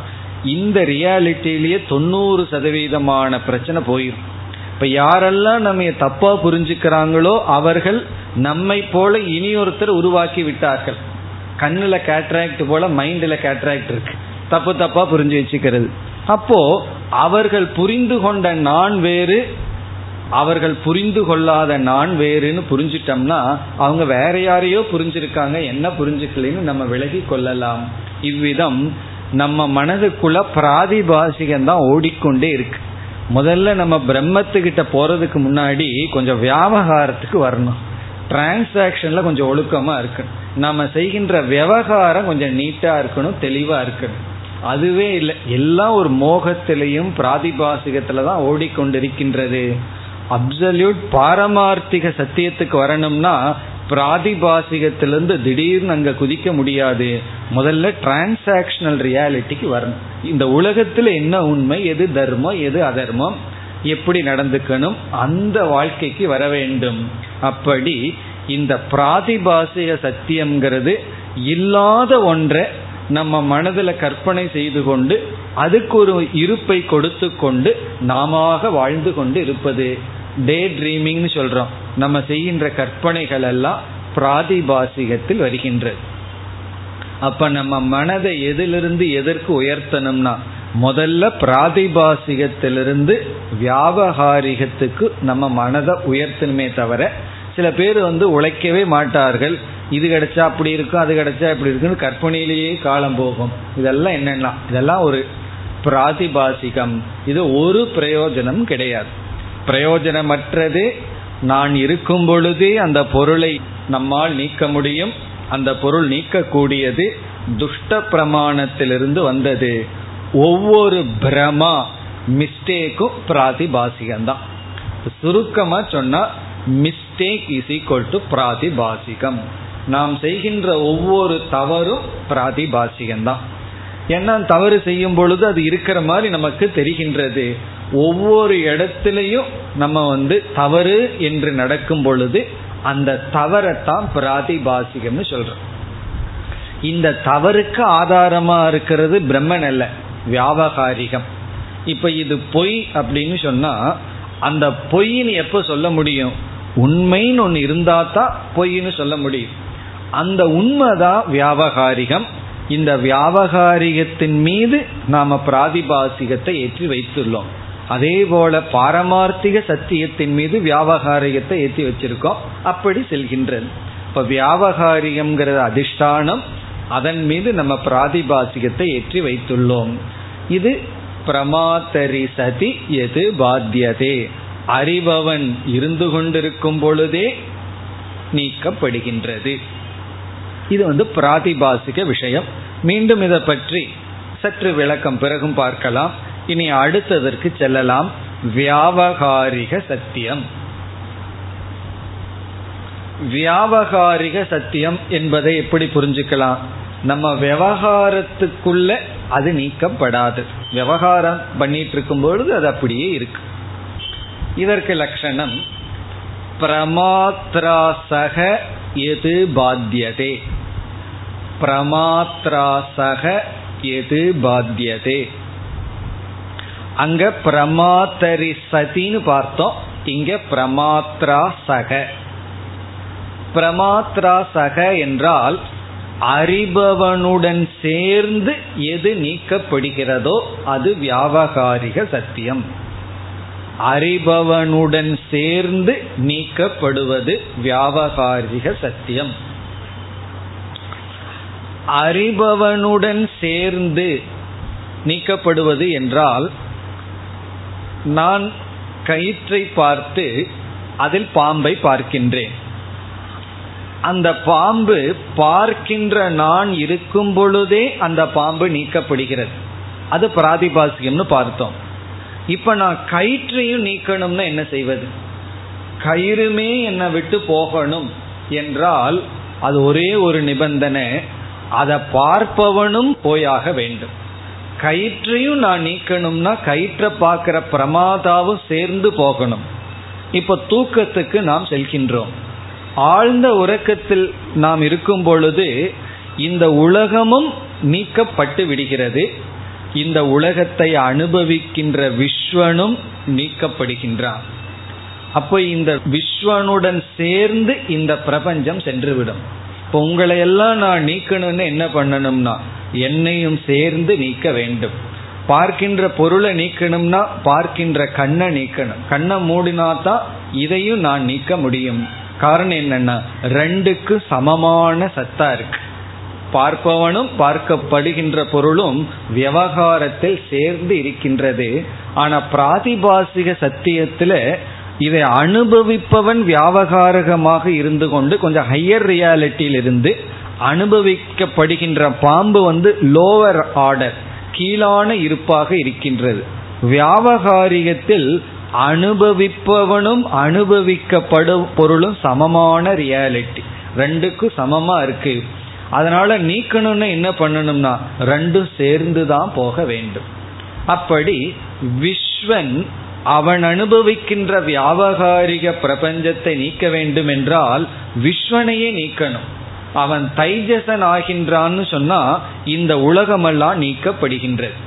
இந்த ரியாலிட்டியிலேயே தொண்ணூறு சதவீதமான பிரச்சனை போயிடும் இப்ப யாரெல்லாம் நம்ம தப்பா புரிஞ்சுக்கிறாங்களோ அவர்கள் நம்மை போல இனியொருத்தர் உருவாக்கி விட்டார்கள். கண்ணில் கேட்ராக்ட் போல மைண்டில் கேட்ராக்ட் இருக்கு. தப்பு தப்பா புரிஞ்சு வச்சுக்கிறது. அப்போ அவர்கள் புரிந்து கொண்ட நான் வேறு அவர்கள் புரிந்து கொள்ளாத நான் வேறுன்னு புரிஞ்சிட்டோம்னா அவங்க வேற யாரையோ புரிஞ்சிருக்காங்க என்ன புரிஞ்சுக்கலன்னு நம்ம விலகி கொள்ளலாம். இவ்விதம் நம்ம மனதுக்குள்ள பிராதிபாசிகம் தான் ஓடிக்கொண்டே இருக்கு. முதல்ல நம்ம பிரம்மத்துக்கிட்ட போறதுக்கு முன்னாடி கொஞ்சம் வியாபகாரத்துக்கு வரணும். டிரான்சாக்ஷன்ல கொஞ்சம் ஒழுக்கமா இருக்கணும். நம்ம செய்கின்ற விவகாரம் கொஞ்சம் நீட்டா இருக்கணும் தெளிவா இருக்கணும். அதுவே இல்லை எல்லாம் ஒரு மோகத்திலையும் பிராதிபாசிகத்துல தான் ஓடிக்கொண்டிருக்கின்றது. அப்சல்யூட் பாரமார்த்திக சத்தியத்துக்கு வரணும்னா பிராதிபாசிகத்திலிருந்து திடீர்னு அங்க குதிக்க முடியாது. முதல்ல டிரான்சாக்ஷனல் ரியாலிட்டிக்கு வரணும். இந்த உலகத்துல என்ன உண்மை எது தர்மம் எது அதர்மம் எப்படி நடந்துக்கணும் அந்த வாழ்க்கைக்கு வர வேண்டும். அப்படி இந்த பிராதிபாசிக சத்தியம்ங்கிறது இல்லாத ஒன்றை நம்ம மனதில் கற்பனை செய்து கொண்டு அதுக்கு ஒரு இருப்பை கொடுத்து கொண்டு நாம வாழ்ந்து கொண்டு இருப்பது. டே ட்ரீமிங்னு சொல்றோம். நம்ம செய்கின்ற கற்பனைகள் எல்லாம் பிராதிபாசிகத்தில் வருகின்றது அப்ப நம்ம மனதை எதிலிருந்து எதற்கு உயர்த்தணும்னா முதல்ல பிராதிபாசிகத்திலிருந்து வியாபகாரிகத்துக்கு நம்ம மனதை உயர்த்தணுமே தவிர சில பேர் வந்து உழைக்கவே மாட்டார்கள். இது கிடைச்சா அப்படி இருக்கும் அது கிடைச்சா இப்படி இருக்குன்னு கற்பனையிலேயே காலம் போகும். இதெல்லாம் என்னென்னா இதெல்லாம் ஒரு பிராதிபாசிகம். இது ஒரு பிரயோஜனம் கிடையாது. பிரயோஜனமற்றது. நான் இருக்கும் பொழுதே அந்த பொருளை நம்மால் நீக்க முடியும். அந்த பொருள் நீக்கக்கூடியது துஷ்ட பிரமாணத்திலிருந்து வந்தது. ஒவ்வொரு பிரமா மிஸ்டேக்கும் பிராதிபாசிகம்தான். சுருக்கமாக சொன்னால் மிஸ்டேக் இஸ் ஈக்குவல் டு பிராதிபாசிகம். நாம் செய்கின்ற ஒவ்வொரு தவறும் பிராதிபாசிகம்தான். ஏன்னா தவறு செய்யும் பொழுது அது இருக்கிற மாதிரி நமக்கு தெரிகின்றது. ஒவ்வொரு இடத்திலையும் நம்ம வந்து தவறு என்று நடக்கும் பொழுது அந்த தவறத்தான் பிராதிபாசிகம்னு சொல்றோம். இந்த தவறுக்கு ஆதாரமா இருக்கிறது பிரம்மன் அல்ல வியாபகாரிகம். இப்ப இது பொய் அப்படின்னு சொன்னா அந்த பொய்ன்னு எப்ப சொல்ல முடியும்? உண்மைன்னு ஒன்று இருந்தா தான் பொய்ன்னு சொல்ல முடியும். அந்த உண்மைதான் வியாபகாரிகம். இந்த வியாபகாரிகத்தின் மீது நாம பிராதிபாசிகத்தை ஏற்றி வைத்துள்ளோம். அதே போல பாரமார்த்திக சத்தியத்தின் மீது வியாபகாரிகத்தை ஏற்றி வச்சிருக்கோம். அப்படி செல்கின்றது. இப்ப வியாபகாரிகம்ங்கிறது அதிஷ்டானம். அதன் மீது நம்ம பிராதிபாசிகத்தை ஏற்றி வைத்துள்ளோம். இது பிரமாத்தரி சதி எது பாத்தியதே. அறிபவன் இருந்து கொண்டிருக்கும் பொழுதே நீக்கப்படுகின்றது. இது வந்து பிராதிபாசிக விஷயம். மீண்டும் இதை பற்றி சற்று விளக்கம் பிறகும் பார்க்கலாம். இனி அடுத்ததற்கு செல்லலாம். வியாவகாரிக சத்தியம். வியாவகாரிக சத்தியம் என்பதை எப்படி புரிஞ்சுக்கலாம்? நம்ம விவகாரத்துக்குள்ள அது நீக்கப்படாது. விவகாரம் பண்ணிட்டு இருக்கும் பொழுது அது அப்படியே இருக்கு. இதற்கு லட்சணம் பிரமாத்ராசக எது பாத்தியதே? பிரமாத்ராசக எது பாத்தியதே? அங்க பிரமாத்தரி சதின்னு பார்த்தோம். இங்க பிரமாத்ரா சக பிரமாத்ரா சக என்றால் அறிபவனுடன் சேர்ந்து எது நீக்கப்படுகிறதோ அது வியாபகாரிக சத்தியம். அறிபவனுடன் சேர்ந்து நீக்கப்படுவது வியாபகாரிக சத்தியம். அறிபவனுடன் சேர்ந்து நீக்கப்படுவது என்றால் நான் கயிற்றை பார்த்து அதில் பாம்பை பார்க்கின்றேன். அந்த பாம்பு பார்க்கின்ற நான் இருக்கும் பொழுதே அந்த பாம்பு நீக்கப்படுகிறது. அது பிராதிபாசியம்னு பார்த்தோம். இப்ப நான் கயிற்றையும் நீக்கணும்னா என்ன செய்வது? கயிறுமே என்னை விட்டு போகணும் என்றால் அது ஒரே ஒரு நிபந்தனை. அதை பார்ப்பவனும் போயாக வேண்டும். கயிற்றையும் நான் நீக்கணும்னா கயிற்றை பார்க்கிற பிரமாதாவும் சேர்ந்து போகணும். இப்ப தூக்கத்துக்கு நாம் செல்கின்றோம். ஆழ்ந்த உறக்கத்தில் நாம் இருக்கும் பொழுது இந்த உலகமும் நீக்கப்பட்டு விடுகிறது. இந்த உலகத்தை அனுபவிக்கின்ற விஸ்வனும் நீக்கப்படுகின்றான். அப்போ இந்த விஸ்வனுடன் சேர்ந்து இந்த பிரபஞ்சம் சென்றுவிடும். இப்போ உங்களை எல்லாம் நான் நீக்கணும்னு என்ன பண்ணணும்னா என்னையும் சேர்ந்து நீக்க வேண்டும். பார்க்கின்ற பொருளை நீக்கணும்னா பார்க்கின்ற கண்ணை நீக்கணும். கண்ணை மூடினா தான் இதையும் நான் நீக்க முடியும். காரணம் என்னன்னா ரெண்டுக்கு சமமான சத்தா இருக்கு. பார்ப்பவனும் பார்க்கப்படுகின்ற பொருளும் விவகாரத்தில் சேர்ந்து இருக்கின்றது. ஆனா பிராதிபாசிக சத்தியத்துல இதை அனுபவிப்பவன் வியாபகாரகமாக இருந்து கொண்டு கொஞ்சம் ஹையர் ரியாலிட்டியில் இருந்து அனுபவிக்கப்படுகின்ற பாம்பு வந்து லோவர் ஆர்டர் கீழான இருப்பாக இருக்கின்றது. வியாபகாரிகத்தில் அனுபவிப்பவனும் அனுபவிக்கப்படும் பொருளும் சமமான ரியாலிட்டி ரெண்டுக்கும் சமமா இருக்கு. அதனால நீக்கணும்னு என்ன பண்ணணும்னா ரெண்டும் சேர்ந்து தான் போக வேண்டும். அப்படி விஸ்வன் அவன் அனுபவிக்கின்ற வியாபகாரிக பிரபஞ்சத்தை நீக்க வேண்டும் என்றால் விஸ்வனையே நீக்கணும். அவன் தைஜசன் ஆகின்றான்னு சொன்னா இந்த உலகமெல்லாம் நீக்கப்படுகின்றது.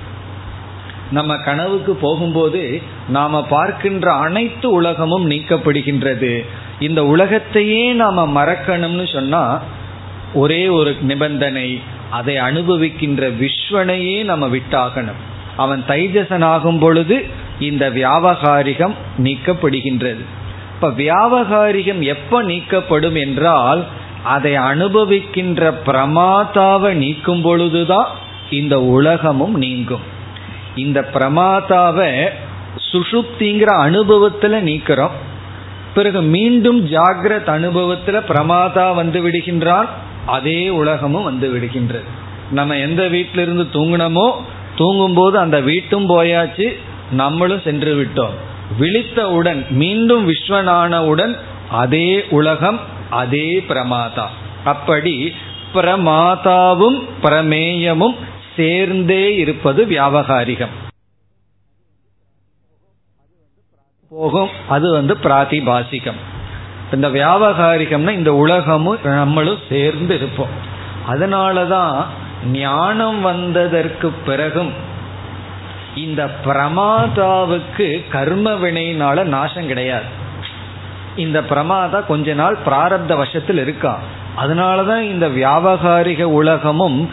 நம்ம கனவுக்கு போகும்போது நாம பார்க்கின்ற அனைத்து உலகமும் நீக்கப்படுகின்றது. இந்த உலகத்தையே நாம மறக்கணும்னு சொன்னா ஒரே ஒரு நிபந்தனை அதை அனுபவிக்கின்ற விஸ்வனையே நம்ம விட்டாகணும். அவன் தைஜசன் ஆகும் பொழுது இந்த வியாபகாரிகம் நீக்கப்படுகின்றது. இப்ப வியாபகாரிகம் எப்ப நீக்கப்படும் என்றால் அதை அனுபவிக்கின்ற பிரமாதாவை நீக்கும் பொழுதுதான் இந்த உலகமும் நீங்கும். இந்த பிரமாதாவை சுஷுப்திங்கிற அனுபவத்துல நீக்கிறோம். பிறகு மீண்டும் ஜாகிரத் அனுபவத்துல பிரமாதா வந்து விடுகின்றால் அதே உலகமும் வந்து விடுகின்றது. நம்ம எந்த வீட்டிலிருந்து தூங்கினோமோ தூங்கும்போது அந்த வீட்டும் போயாச்சு நம்மளும் சென்று விட்டோம் விழித்தவுடன் மீண்டும் விஸ்வனானவுடன் அதே உலகம் அதே பிரமாதா. அப்படி பிரமாதாவும் பிரமேயமும் சேர்ந்தே இருப்பது வியாபகாரிகம். போகும் அது வந்து பிராதிபாசிகம். இந்த வியாபகாரிகம்னா இந்த உலகமும் நம்மளும் சேர்ந்து இருப்போம். அதனாலதான் ஞானம் வந்ததற்கு பிறகும் இந்த பிரமாதாவுக்கு கர்ம வினையினால நாசம் கிடையாது. இந்த பிரமாதா கொஞ்ச நாள் பிராரப்த வசத்தில் இருக்கா. அதனாலதான் இந்த வியாபகாரிக உலகமும்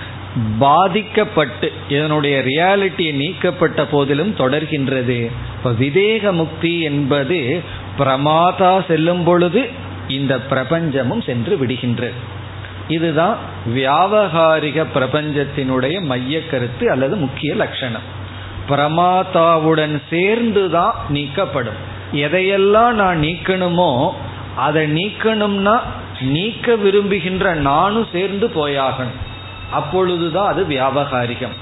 பாதிக்கப்பட்டு இதனுடைய ரியாலிட்டியை நீக்கப்பட்ட போதிலும் தொடர்கின்றது. இப்போ விதேக முக்தி என்பது பிரமாதா செல்லும் பொழுது இந்த பிரபஞ்சமும் சென்று விடுகின்றது. இதுதான் வியாபகாரிக பிரபஞ்சத்தினுடைய மைய கருத்து அல்லது முக்கிய லட்சணம். பிரமாதாவுடன் சேர்ந்துதான் நீக்கப்படும். எதையெல்லாம் நான் நீக்கணுமோ அதை நீக்கணும்னா நீக்க விரும்புகின்ற நானும் சேர்ந்து போயாகணும். அப்பொழுதுதான் அது வியாபகாரிகம்.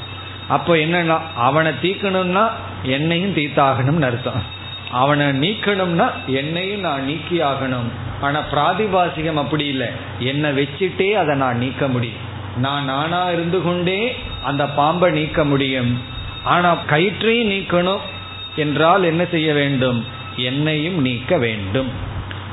அப்போ என்னன்னா அவனை தீக்கணும்னா என்னையும் தீத்தாகணும்னு அர்த்தம். அவனை நீக்கணும்னா என்னையும் நான் நீக்கி ஆகணும் ஆனா பிராதிபாசிகம் அப்படி இல்லை. என்னை வச்சுட்டே அதை நான் நீக்க முடியும். நான் நானா இருந்து கொண்டே அந்த பாம்பை நீக்க முடியும். ஆனா கயிற்றையும் நீக்கணும் என்றால் என்ன செய்ய வேண்டும்? என்னையும் நீக்க வேண்டும்.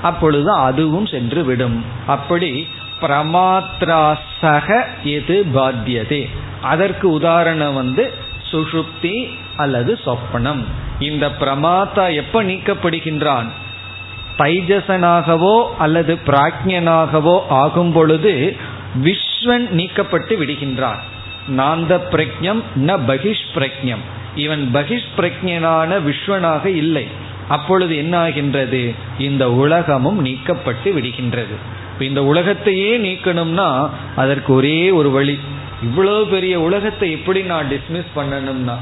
அப்பொழுது அதுவும் சென்று விடும் அப்படி பிரமாத்ரா சக எது பாத்தியதே. அதற்கு உதாரணம் வந்து சுஷுப்தி அல்லது சொப்பனம். இந்த பிரமாத்தா எப்ப நீக்கப்படுகின்றான்? தைஜசனாகவோ அல்லது பிராக்ஞனாகவோ ஆகும் பொழுது விஸ்வன் நீக்கப்பட்டு விடுகின்றான். நாந்த பிரக்ஞம் ந பகிஷ் பிரக்ஞம் இவன் பகிஷ் பிரக்ஞனான விஸ்வனாக இல்லை. அப்பொழுது என்ன ஆகின்றது இந்த உலகமும் நீக்கப்பட்டு விடுகின்றது. இந்த உலகத்தையே நீக்கணும்னா அதற்கு ஒரே ஒரு வழி. இவ்வளவு பெரிய உலகத்தை எப்படி நான் டிஸ்மிஸ் பண்ணணும்னா?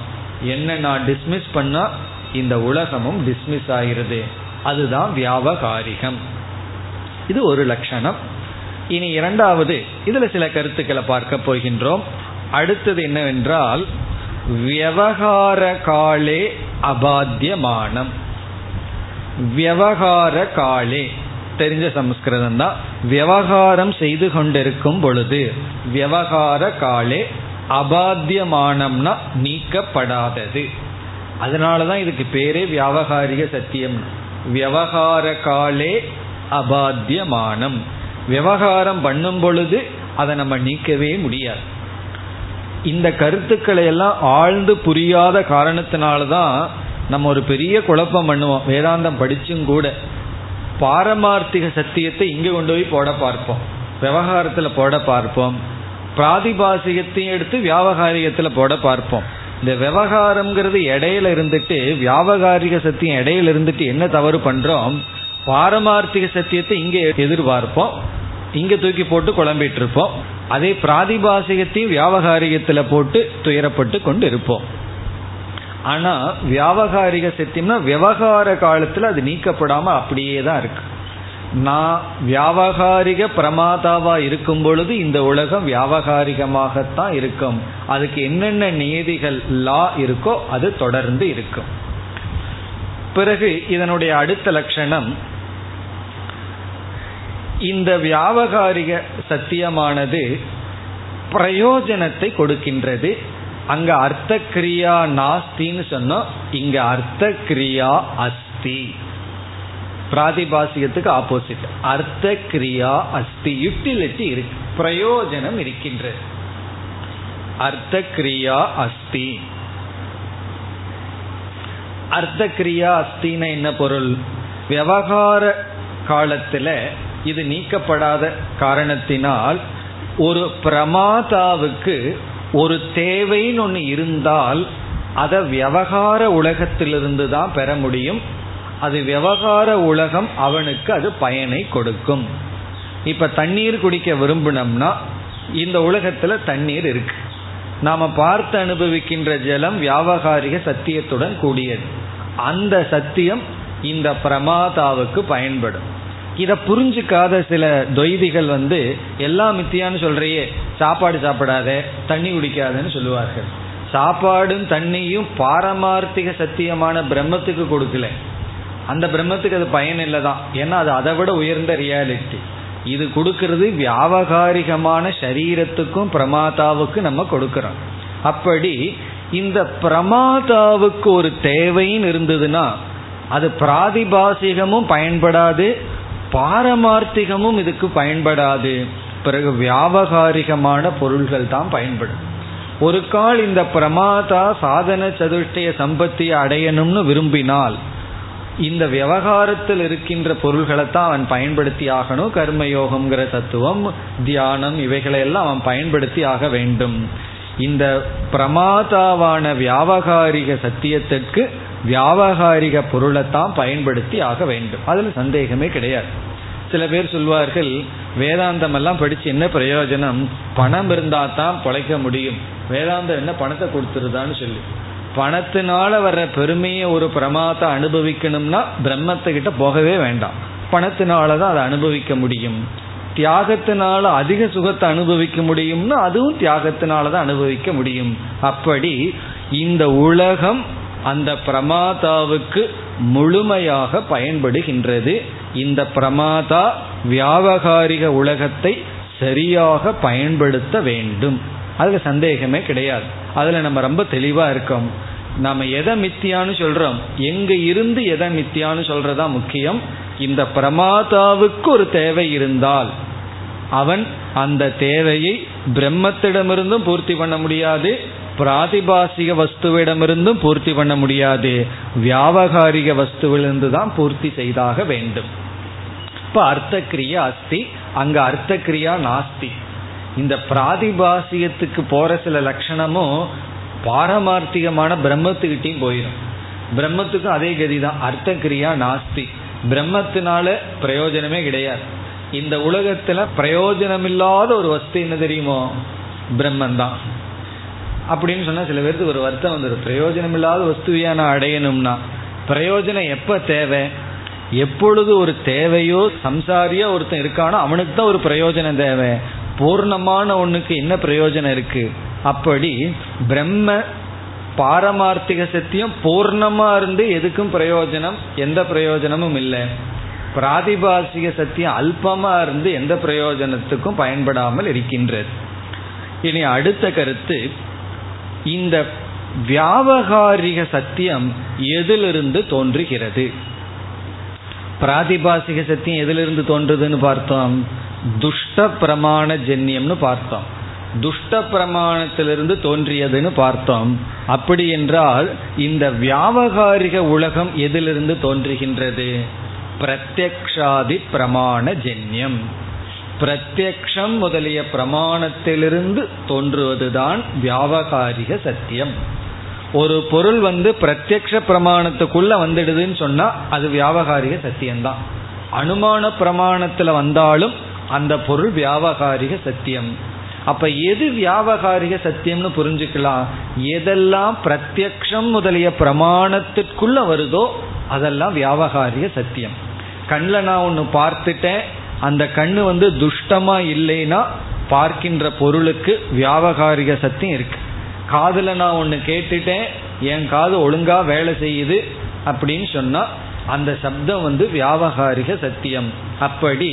என்ன நான் டிஸ்மிஸ் பண்ணா? இந்த உலகமும் டிஸ்மிஸ் ஆகிறது அதுதான் வியாபகாரிகம். இது ஒரு லட்சணம். இனி இரண்டாவது இதுல சில கருத்துக்களை பார்க்க போகின்றோம். அடுத்தது என்னவென்றால் வியவகார காலே அபாத்தியமானம். வியவகார காலே தெரிஞ்ச சமஸ்கிருதம் தான். விவகாரம் செய்து கொண்டிருக்கும் பொழுது விவகார காலே அபாத்தியமானம்னா நீக்கப்படாதது. அதனாலதான் இதுக்கு பேரே வியாபகாரிக சத்தியம். விவகார காலே அபாத்தியமானம். விவகாரம் பண்ணும் பொழுது அதை நம்ம நீக்கவே முடியாது. இந்த கருத்துக்களை எல்லாம் ஆழ்ந்து புரியாத காரணத்தினால்தான் நம்ம ஒரு பெரிய குழப்பம் பண்ணுவோம். வேதாந்தம் படிச்சும் கூட. பாரமார்த்திக சத்தியத்தை இங்கே கொண்டு போய் போட பார்ப்போம். விவகாரத்தில் போட பார்ப்போம். பிராதிபாசிகத்தையும் எடுத்து வியாபகாரிகத்தில் போட பார்ப்போம். இந்த விவகாரம்ங்கிறது இடையில இருந்துட்டு வியாபகாரிக சத்தியம் இடையில இருந்துட்டு என்ன தவறு பண்றோம்? பாரமார்த்திக சத்தியத்தை இங்கே எதிர்பார்ப்போம். இங்க தூக்கி போட்டு குழம்பிட்டு இருப்போம் அதே பிராதிபாசிகத்தையும் வியாபகாரிகத்துல போட்டு துயரப்பட்டு கொண்டு இருப்போம் ஆனா வியாபகாரிக சத்தியம்னா விவகார காலத்துல அது நீக்கப்படாம அப்படியே தான் இருக்கு. நான் வியாபகாரிக பிரமாதாவா இருக்கும் பொழுது இந்த உலகம் வியாபகாரிகமாகத்தான் இருக்கும். அதுக்கு என்னென்ன நியதிகள் லா இருக்கோ அது தொடர்ந்து இருக்கும். பிறகு இதனுடைய அடுத்த லட்சணம் இந்த வியாபகாரிக சத்தியமானது பிரயோஜனத்தை கொடுக்கின்றது. அங்க அர்த்த கிரியா நாஸ்தின்னு சொன்னோம் இங்க அர்த்த கிரியா அஸ்தி. பிராதிபாசியத்துக்கு ஆப்போசிட். அர்த்த கிரியா அஸ்தி யுட்டிலிட்டி இருக்கு பிரயோஜனம் இருக்கின்றது. அர்த்த கிரியா அஸ்தி. அர்த்த கிரியா அஸ்தின என்ன பொருள்? விவகார காலத்துல இது நீக்கப்படாத காரணத்தினால் ஒரு பிரமாதாவுக்கு ஒரு தேவைன்னு ஒன்று இருந்தால் அதை விவகார உலகத்திலிருந்து தான் பெற முடியும். அது விவகார உலகம் அவனுக்கு அது பயனை கொடுக்கும். இப்போ தண்ணீர் குடிக்க விரும்பினோம்னா இந்த உலகத்தில் தண்ணீர் இருக்கு. நாம் பார்த்து அனுபவிக்கின்ற ஜலம் வியாபகாரிக சத்தியத்துடன் கூடியது. அந்த சத்தியம் இந்த பிரமாதாவுக்கு பயன்படும். இதை புரிஞ்சுக்காத சில தொய்திகள் வந்து எல்லாம் மித்தியான்னு சொல்றையே சாப்பாடு சாப்பிடாத தண்ணி குடிக்காதன்னு சொல்லுவார்கள். சாப்பாடும் தண்ணியும் பாரமார்த்திக சத்தியமான பிரம்மத்துக்கு கொடுக்கல. அந்த பிரம்மத்துக்கு அது பயன் இல்லை தான் ஏன்னா அது அதை விட உயர்ந்த ரியாலிட்டி இது கொடுக்கறது வியாபகாரிகமான சரீரத்துக்கும் பிரமாதாவுக்கும் நம்ம கொடுக்கறோம். அப்படி இந்த பிரமாதாவுக்கு ஒரு தேவைன்னு இருந்ததுன்னா அது பிராதிபாசிகமும் பயன்படாது பாரமார்த்திகமும் இதுக்கு பயன்படாது. பிறகு வியாபகாரிகமான பொருள்கள் தான் பயன்படும். ஒரு கால் இந்த பிரமாதா சாதன சதுஷ்டய சம்பத்தியை அடையணும்னு விரும்பினால் இந்த விவகாரத்தில் இருக்கின்ற பொருள்களை தான் அவன் பயன்படுத்தி ஆகணும். கர்மயோகம்ங்கிற தத்துவம் தியானம் இவைகளை எல்லாம் அவன் பயன்படுத்தி ஆக வேண்டும். இந்த பிரமாதாவான வியாபகாரிக சத்தியத்திற்கு வியாபகாரிக பொருளைத்தான் பயன்படுத்தி ஆக வேண்டும். அதில் சந்தேகமே கிடையாது. சில பேர் சொல்வார்கள் வேதாந்தம் எல்லாம் படித்து என்ன பிரயோஜனம்? பணம் இருந்தால் தான் பிழைக்க முடியும். வேதாந்தம் என்ன பணத்தை கொடுத்துருதான்னு சொல்லி. பணத்தினால வர்ற பெருமையை ஒரு பிரமாத்தை அனுபவிக்கணும்னா பிரம்மத்துக்கிட்ட போகவே வேண்டாம். பணத்தினால தான் அதை அனுபவிக்க முடியும். தியாகத்தினால அதிக சுகத்தை அனுபவிக்க முடியும்னா அதுவும் தியாகத்தினால தான் அனுபவிக்க முடியும். அப்படி இந்த உலகம் அந்த பிரமாதாவுக்கு முழுமையாக பயன்படுகின்றது. இந்த பிரமாதா வியாபகாரிக உலகத்தை சரியாக பயன்படுத்த வேண்டும். அதில் சந்தேகமே கிடையாது. அதில் நம்ம ரொம்ப தெளிவாக இருக்கோம். நாம் எதை மித்தியான்னு சொல்கிறோம் எங்கே இருந்து எதை மித்தியான்னு சொல்கிறதா முக்கியம். இந்த பிரமாதாவுக்கு ஒரு தேவை இருந்தால் அவன் அந்த தேவையை பிரம்மத்திடமிருந்தும் பூர்த்தி பண்ண முடியாது. பிராதிபாசிக வஸ்துவிடமிருந்தும் பூர்த்தி பண்ண முடியாது. வியாபகாரிக வஸ்துவிலிருந்து தான் பூர்த்தி செய்தாக வேண்டும். இப்ப அர்த்த கிரியா அஸ்தி அங்க அர்த்த கிரியா நாஸ்தி. இந்த பிராதிபாசியத்துக்கு போற சில லட்சணமும் பாரமார்த்திகமான பிரம்மத்துக்கிட்டையும் போயிடும் பிரம்மத்துக்கும் அதே கதி தான் அர்த்த கிரியா நாஸ்தி. பிரம்மத்தினால பிரயோஜனமே கிடையாது. இந்த உலகத்துல பிரயோஜனமில்லாத ஒரு வஸ்து என்ன தெரியுமோ? பிரம்மன் தான் அப்படின்னு சொன்னா சில பேருக்கு ஒரு வருத்தம் வந்துடும் பிரயோஜனம் இல்லாத வஸ்துவையா நான் அடையணும்னா பிரயோஜனம் எப்ப தேவை? எப்பொழுது ஒரு தேவையோ சம்சாரியா ஒருத்தன் இருக்கானோ அவனுக்கு தான் ஒரு பிரயோஜனம் தேவை. பூர்ணமான ஒண்ணுக்கு என்ன பிரயோஜனம் இருக்கு? அப்படி பிரம்ம பாரமார்த்திக சத்தியம் பூர்ணமா இருந்து எதுக்கும் பிரயோஜனம் எந்த பிரயோஜனமும் இல்லை. பிராதிபாசிக சத்தியம் அல்பமா இருந்து எந்த பிரயோஜனத்துக்கும் பயன்படாமல் இருக்கின்றது. இனி அடுத்த கருத்து இந்த வியாபகாரிக சத்தியம் எதிலிருந்து தோன்றுகிறது? பிராதிபாசிக சத்தியம் எதிலிருந்து தோன்றுதுன்னு பார்த்தோம். துஷ்ட பிரமாண ஜென்யம்னு பார்த்தோம். துஷ்ட பிரமாணத்திலிருந்து தோன்றியதுன்னு பார்த்தோம். அப்படி என்றால் இந்த வியாபகாரிக உலகம் எதிலிருந்து தோன்றுகின்றது? பிரத்யக்ஷாதி பிரமாண ஜென்யம். பிரத்யக்ஷம் முதலிய பிரமாணத்திலிருந்து தோன்றுவதுதான் வியாபகாரிக சத்தியம். ஒரு பொருள் வந்து பிரத்யக்ஷ பிரமாணத்துக்குள்ள வந்துடுதுன்னு சொன்னா அது வியாபகாரிக சத்தியம்தான். அனுமான பிரமாணத்துல வந்தாலும் அந்த பொருள் வியாபகாரிக சத்தியம். அப்ப எது வியாபகாரிக சத்தியம்னு புரிஞ்சுக்கலாம். எதெல்லாம் பிரத்யக்ஷம் முதலிய பிரமாணத்திற்குள்ள வருதோ அதெல்லாம் வியாபகாரிக சத்தியம். கண்ணில் நான் ஒன்று பார்த்துட்டேன் அந்த கண்ணு வந்து துஷ்டமா இல்லைன்னா பார்க்கின்ற பொருளுக்கு வியாபகாரிக சத்தியம் இருக்கு. காதுல நான் ஒன்று கேட்டுட்டேன் என் காது ஒழுங்கா வேலை செய்யுது அப்படின்னு சொன்னா அந்த சப்தம் வந்து வியாபகாரிக சத்தியம். அப்படி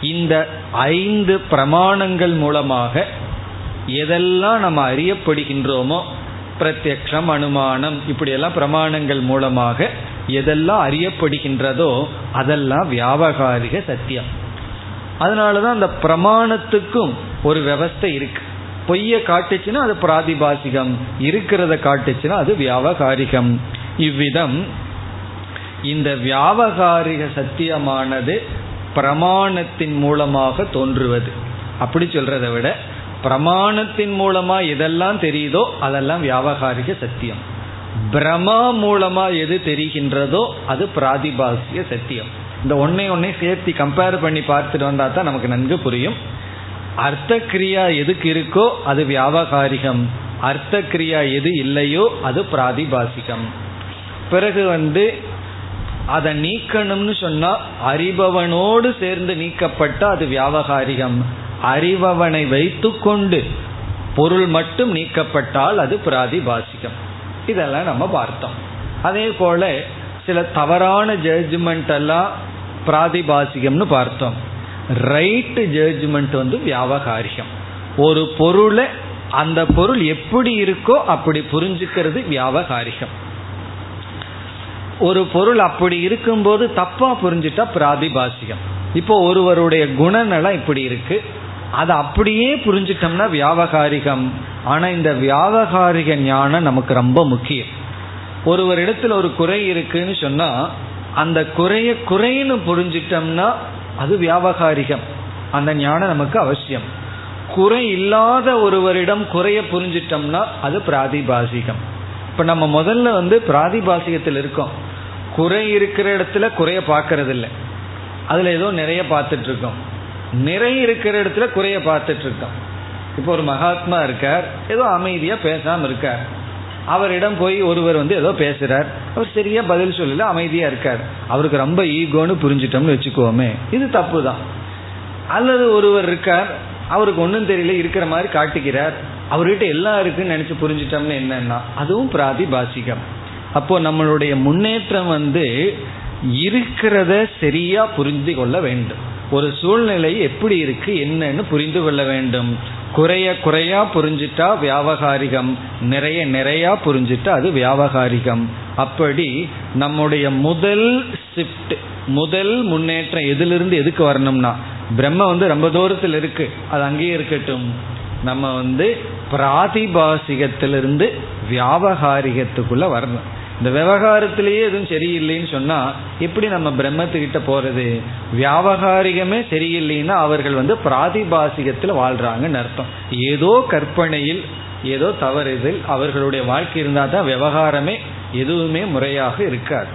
இந்த ஐந்து பிரமாணங்கள் மூலமாக எதெல்லாம் நம்ம அறியப்படுகின்றோமோ பிரத்யக்ஷம் அனுமானம் இப்படியெல்லாம் பிரமாணங்கள் மூலமாக எதெல்லாம் அறியப்படுகின்றதோ அதெல்லாம் வியாபகாரிக சத்தியம். அதனாலதான் அந்த பிரமாணத்துக்கும் ஒரு விவஸ்தை இருக்கு. பொய்ய காட்டுச்சுன்னா அது பிராதிபாசிகம். இருக்கிறத காட்டுச்சுன்னா அது வியாபகாரிகம். இவ்விதம் இந்த வியாபகாரிக சத்தியமானது பிரமாணத்தின் மூலமாக தோன்றுவது. அப்படி சொல்றதை விட பிரமாணத்தின் மூலமா எதெல்லாம் தெரியுதோ அதெல்லாம் வியாபகாரிக சத்தியம். பிரமா மூலமா எது தெரிகின்றதோ அது பிராதிபாசிய சத்தியம். இந்த ஒன்னை ஒன்னை சேர்த்து கம்பேர் பண்ணி பார்த்துட்டு வந்தா தான் நமக்கு நன்கு புரியும். அர்த்த கிரியா எதுக்கு இருக்கோ அது வியாபகாரிகம். அர்த்த கிரியா எது இல்லையோ அது பிராதிபாசிகம். பிறகு வந்து அதை நீக்கணும்னு சொன்னா அறிபவனோடு சேர்ந்து நீக்கப்பட்ட அது வியாபகாரிகம். அறிபவனை வைத்து கொண்டு பொருள் மட்டும் நீக்கப்பட்டால் அது பிராதிபாசிகம். இதெல்லாம் நம்ம பார்த்தோம். அதே போல சில தவறான ஜட்ஜ்மெண்ட் எல்லாம் பிராதிபாசிகம்னு பார்த்தோம். ரைட் ஜட்ஜ்மெண்ட் வந்து வியாபகாரியம். ஒரு பொருளை அந்த பொருள் எப்படி இருக்கோ அப்படி புரிஞ்சுக்கிறது வியாபகாரிகம் ஒரு பொருள் அப்படி இருக்கும்போது தப்பா புரிஞ்சிட்டா பிராதிபாசிகம். இப்போ ஒருவருடைய குணநலம் இப்படி இருக்கு. அதை அப்படியே புரிஞ்சிட்டோம்னா வியாபகாரிகம். ஆனா இந்த வியாபகாரிக ஞானம் நமக்கு ரொம்ப முக்கியம். ஒருவரிடத்துல ஒரு குறை இருக்குன்னு சொன்னா அந்த குறைய குறைன்னு புரிஞ்சிட்டோம்னா அது வியாபகாரிகம். அந்த ஞானம் நமக்கு அவசியம். குறை இல்லாத ஒருவரிடம் குறைய புரிஞ்சிட்டோம்னா அது பிராதிபாசிகம். இப்போ நம்ம முதல்ல வந்து பிராதிபாசிகத்தில் இருக்கோம். குறை இருக்கிற இடத்துல குறைய பார்க்கறது இல்லை ஏதோ நிறைய பார்த்துட்டு இருக்கோம் நிறை இருக்கிற இடத்துல குறைய பார்த்துட்டு இருக்கோம் இப்போ ஒரு மகாத்மா இருக்கார் ஏதோ அமைதியாக பேசாமல் இருக்கார். அவரிடம் போய் ஒருவர் வந்து ஏதோ பேசுறார். அவர் சரியா பதில் சொல்லல அமைதியா இருக்கார். அவருக்கு ரொம்ப ஈகோன்னு புரிஞ்சிட்டோம்னு வச்சுக்கோமே. இது தப்பு தான் அல்லது ஒருவர் இருக்கார் அவருக்கு ஒன்றும் தெரியல இருக்கிற மாதிரி காட்டுகிறார் அவர்கிட்ட எல்லாம் இருக்குன்னு நினைச்சு புரிஞ்சிட்டோம்னு என்னன்னா அதுவும் பிராதிபாசிகம். அப்போ நம்மளுடைய முன்னேற்றம் வந்து இருக்கிறத சரியா புரிந்து கொள்ள வேண்டும். ஒரு சூழ்நிலை எப்படி இருக்கு என்னன்னு புரிந்து கொள்ள வேண்டும். குறைய குறையா புரிஞ்சிட்டா வியாபகாரிகம் நிறைய நிறையா புரிஞ்சிட்டா அது வியாபகாரிகம். அப்படி நம்முடைய முதல் ஷிஃப்ட் முதல் முன்னேற்றம் எதிலிருந்து எதுக்கு வரணும்னா பிரம்ம வந்து ரொம்ப தூரத்தில் இருக்கு அது அங்கேயே இருக்கட்டும். நம்ம வந்து பிராதிபாசிகத்திலிருந்து வியாபகாரிகத்துக்குள்ள வரணும். இந்த விவகாரத்திலேயே எதுவும் சரியில்லைன்னு சொன்னா எப்படி நம்ம பிரம்மத்துக்கிட்ட போறது? வியாபகாரிகமே சரியில்லைன்னா அவர்கள் வந்து பிராதிபாசிகத்தில் வாழ்றாங்கன்னு அர்த்தம். ஏதோ கற்பனையில் ஏதோ தவறுதில் அவர்களுடைய வாழ்க்கை இருந்தால் தான் விவகாரமே எதுவுமே முறையாக இருக்காது.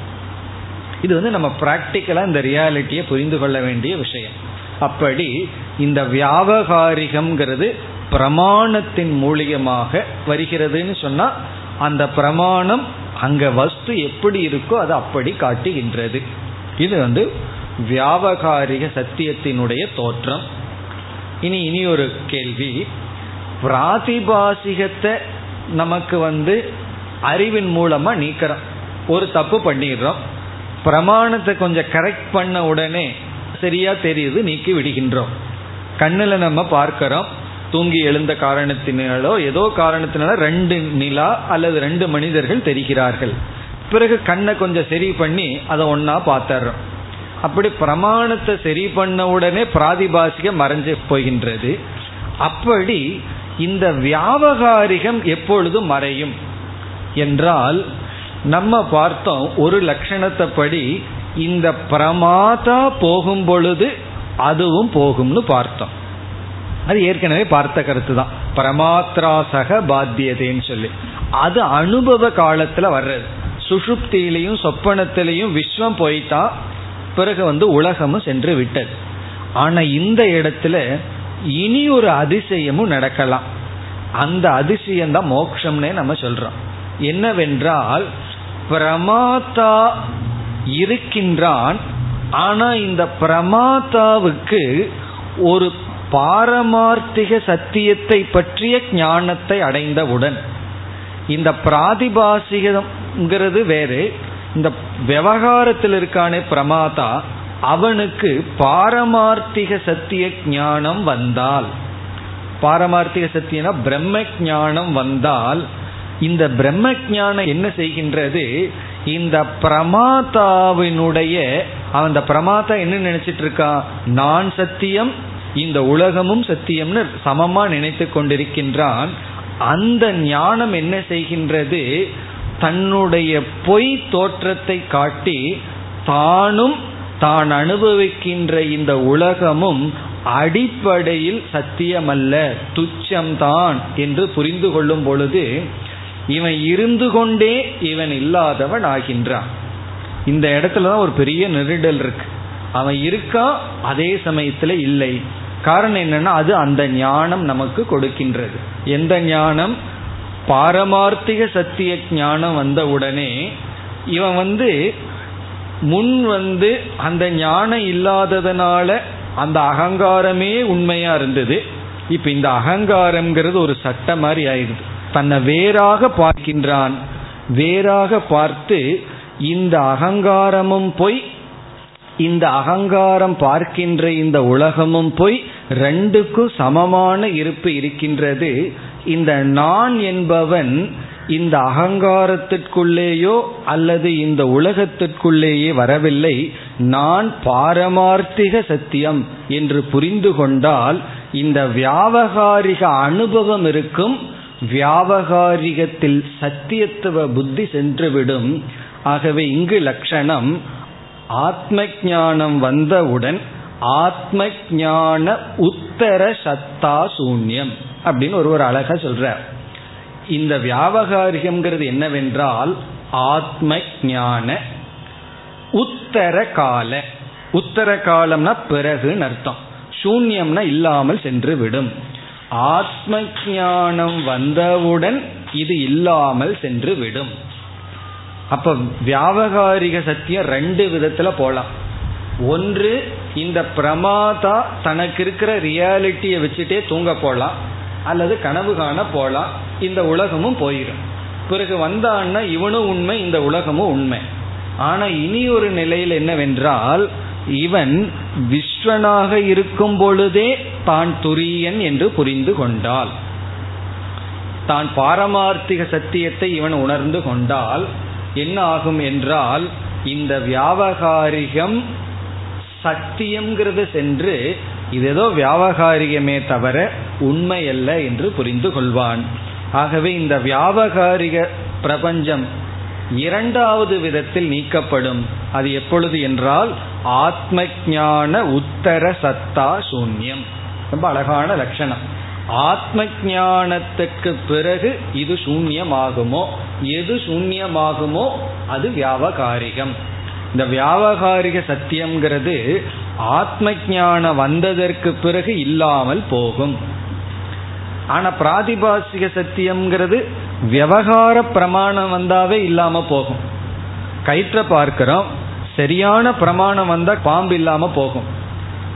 இது வந்து நம்ம ப்ராக்டிக்கலாக இந்த ரியாலிட்டியை புரிந்து கொள்ள வேண்டிய விஷயம். அப்படி இந்த வியாபகாரிகம்ங்கிறது பிரமாணத்தின் மூலியமாக வருகிறதுன்னு சொன்னால் அந்த பிரமாணம் அங்க வஸ்து எப்படி இருக்கோ அது அப்படி காட்டுகின்றது. இது வந்து வியாபகாரிக சத்தியத்தினுடைய தோற்றம். இனி இனி ஒரு கேள்வி. பிராதிபாசிகத்தை நமக்கு வந்து அறிவின் மூலமா நீக்கிறோம். ஒரு தப்பு பண்ணிடுறோம். பிரமாணத்தை கொஞ்சம் கரெக்ட் பண்ண உடனே சரியா தெரியுது நீக்கி விடுகின்றோம். கண்ணில் நம்ம பார்க்கிறோம். தூங்கி எழுந்த காரணத்தினாலோ ஏதோ காரணத்தினால ரெண்டு நிலா அல்லது ரெண்டு மனிதர்கள் தெரிகிறார்கள். பிறகு கண்ணை கொஞ்சம் சரி பண்ணி அதை ஒன்னா பார்த்தர்றோம் அப்படி பிரமாணத்தை சரி பண்ண உடனே பிராதிபாசிக மறைஞ்சு போகின்றது. அப்படி இந்த வியாபகாரிகம் எப்பொழுதும் மறையும்? என்றால் நம்ம பார்த்தோம் ஒரு லட்சணத்தை படி இந்த பிரமாதா போகும் பொழுது அதுவும் போகும்னு பார்த்தோம். அது ஏற்கனவே பார்த்த கருத்து தான் பிரமாத்ராசக பாத்தியதேன்னு சொல்லி. அது அனுபவ காலத்துல வர்றது. சுஷுப்தியிலையும் சொப்பனத்திலையும் விஸ்வம் போயிட்டா பிறகு வந்து உலகமும் சென்று விட்டது. ஆனா இந்த இடத்துல இனி ஒரு அதிசயமும் நடக்கலாம். அந்த அதிசயம் தான் மோக்ஷம்னே நம்ம சொல்றோம். என்னவென்றால் பிரமாத்தா இருக்கின்றான் ஆனா இந்த பிரமாத்தாவுக்கு ஒரு பாரமார்த்திக சத்தியத்தை பற்றிய ஞானத்தை அடைந்தவுடன் இந்த பிராதிபாசிகிறது வேறு இந்த விவகாரத்தில் இருக்கானே பிரமாதா அவனுக்கு பாரமார்த்திக சத்திய ஞானம் வந்தால் பாரமார்த்திக சத்தியனா பிரம்ம ஞானம் வந்தால் இந்த பிரம்ம ஞானம் என்ன செய்கின்றது? இந்த பிரமாதாவினுடைய அந்த பிரமாதா என்ன நினைச்சிட்டு இருக்கான்? நான் சத்தியம் இந்த உலகமும் சத்தியம்னு சமமா நினைத்து கொண்டிருக்கின்றான். அந்த ஞானம் என்ன செய்கின்றது? தன்னுடைய பொய் தோற்றத்தை காட்டி தானும் தான் அனுபவிக்கின்ற இந்த உலகமும் அடிப்படையில் சத்தியமல்ல துச்சம்தான் என்று புரிந்து கொள்ளும் பொழுது இவன் இருந்து கொண்டே இவன் இல்லாதவன் ஆகின்றான். இந்த இடத்துல தான் ஒரு பெரிய நெருடல் இருக்கு. அவன் இருக்கா? அதே சமயத்துல இல்லை. காரணம் என்னன்னா அது அந்த ஞானம் நமக்கு கொடுக்கின்றது. எந்த ஞானம்? பாரமார்த்திக சத்திய ஞானம் வந்த உடனே இவன் வந்து முன் வந்து அந்த ஞானம் இல்லாததுனால அந்த அகங்காரமே உண்மையா இருந்தது. இப்ப இந்த அகங்காரம்ங்கிறது ஒரு சட்டம் மாதிரி ஆயிடுது. தன்னை வேறாக பார்க்கின்றான். வேறாக பார்த்து இந்த அகங்காரமும் போய் இந்த அகங்காரம் பார்க்கின்ற இந்த உலகமும் போய் ரெண்டுக்கும் சமமான இருப்பு இருக்கின்றது. இந்த நான் என்பவன் இந்த அகங்காரத்திற்குள்ளேயோ அல்லது இந்த உலகத்திற்குள்ளேயே வரவில்லை. நான் பாரமார்த்திக சத்தியம் என்று புரிந்து கொண்டால் இந்த வியாபகாரிக அனுபவம் இருக்கும். வியாபகாரிகத்தில் சத்தியத்துவ புத்தி சென்றுவிடும். ஆகவே இங்கு லட்சணம் ஆத்ம ஞானம் வந்தவுடன் ஆத்ம ஞான உத்தர சத்தா சூன்யம் அப்படின்னு ஒரு ஒரு அழகா சொல்றார். இந்த வியாபகாரிகம்ங்கிறது என்னவென்றால் ஆத்ம ஞான உத்தர கால. உத்தர காலம்னா பிறகுன்னு அர்த்தம். சூன்யம்னா இல்லாமல் சென்று விடும். ஆத்ம ஞானம் வந்தவுடன் இது இல்லாமல் சென்று விடும். அப்ப வியாபகாரிக சத்தியம் ரெண்டு விதத்துல போலாம். ஒன்று இந்த பிரமாதா தனக்கு இருக்கிற ரியாலிட்டியை வச்சுட்டே தூங்க போலாம். அல்லது கனவு காண போலாம். இந்த உலகமும் போயிடும் பிறகு வந்தான்னா இவனும் உண்மை இந்த உலகமும் உண்மை. ஆனா இனி ஒரு நிலையில் என்னவென்றால் இவன் விஸ்வனாக இருக்கும் பொழுதே தான் துரியன் என்று புரிந்து கொண்டால் தான் பாரமார்த்திக சத்தியத்தை இவன் உணர்ந்து கொண்டால் என்ன ஆகும் என்றால் இந்த வியாபகாரிகம் சத்தியம்ங்கிறது சென்று இது ஏதோ வியாபகாரிகமே தவிர உண்மை அல்ல என்று புரிந்து கொள்வான். ஆகவே இந்த வியாபகாரிக பிரபஞ்சம் இரண்டாவது விதத்தில் நீக்கப்படும். அது எப்பொழுது என்றால் ஆத்ம ஞான உத்தர சத்தா சூன்யம். ரொம்ப அழகான லட்சணம். ஆத்ம ஞானத்துக்கு பிறகு இது சூன்யமாகுமோ? எது சூன்யமாகுமோ? அது வியாபகாரிகம். இந்த வியாபகாரிக சத்தியம்ங்கிறது ஆத்ம ஞானம் வந்ததற்கு பிறகு இல்லாமல் போகும். ஆனா பிராதிபாசிக சத்தியம்ங்கிறது விவகார பிரமாணம் வந்தாவே இல்லாம போகும். கயிற்ற பார்க்கிறோம் சரியான பிரமாணம் வந்தா பாம்பு இல்லாம போகும்.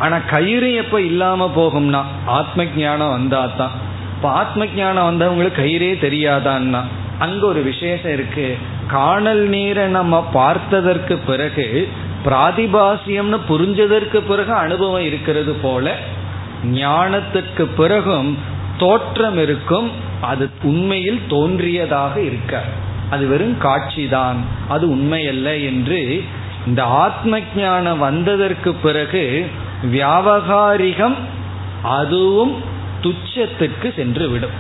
ஆனா கயிறு எப்ப இல்லாம போகும்னா ஆத்ம ஜானம் வந்தாதான். இப்ப ஆத்ம ஜானம் வந்தவங்களுக்கு கயிறே தெரியாதான்னா அங்க ஒரு விசேஷம் இருக்கு. காணல் நீரை நம்ம பார்த்ததற்கு பிறகு பிராதிபாசியம்னு புரிஞ்சதற்கு பிறகு அனுபவம் இருக்கிறது போல ஞானத்துக்கு பிறகும் தோற்றம் இருக்கும் அது உண்மையில் தோன்றியதாக இருக்க. அது வெறும் காட்சிதான். அது உண்மையல்ல என்று இந்த ஆத்ம ஞானம் வந்ததற்கு பிறகு வியாபகாரிகம் அதுவும் துச்சத்துக்கு சென்று விடும்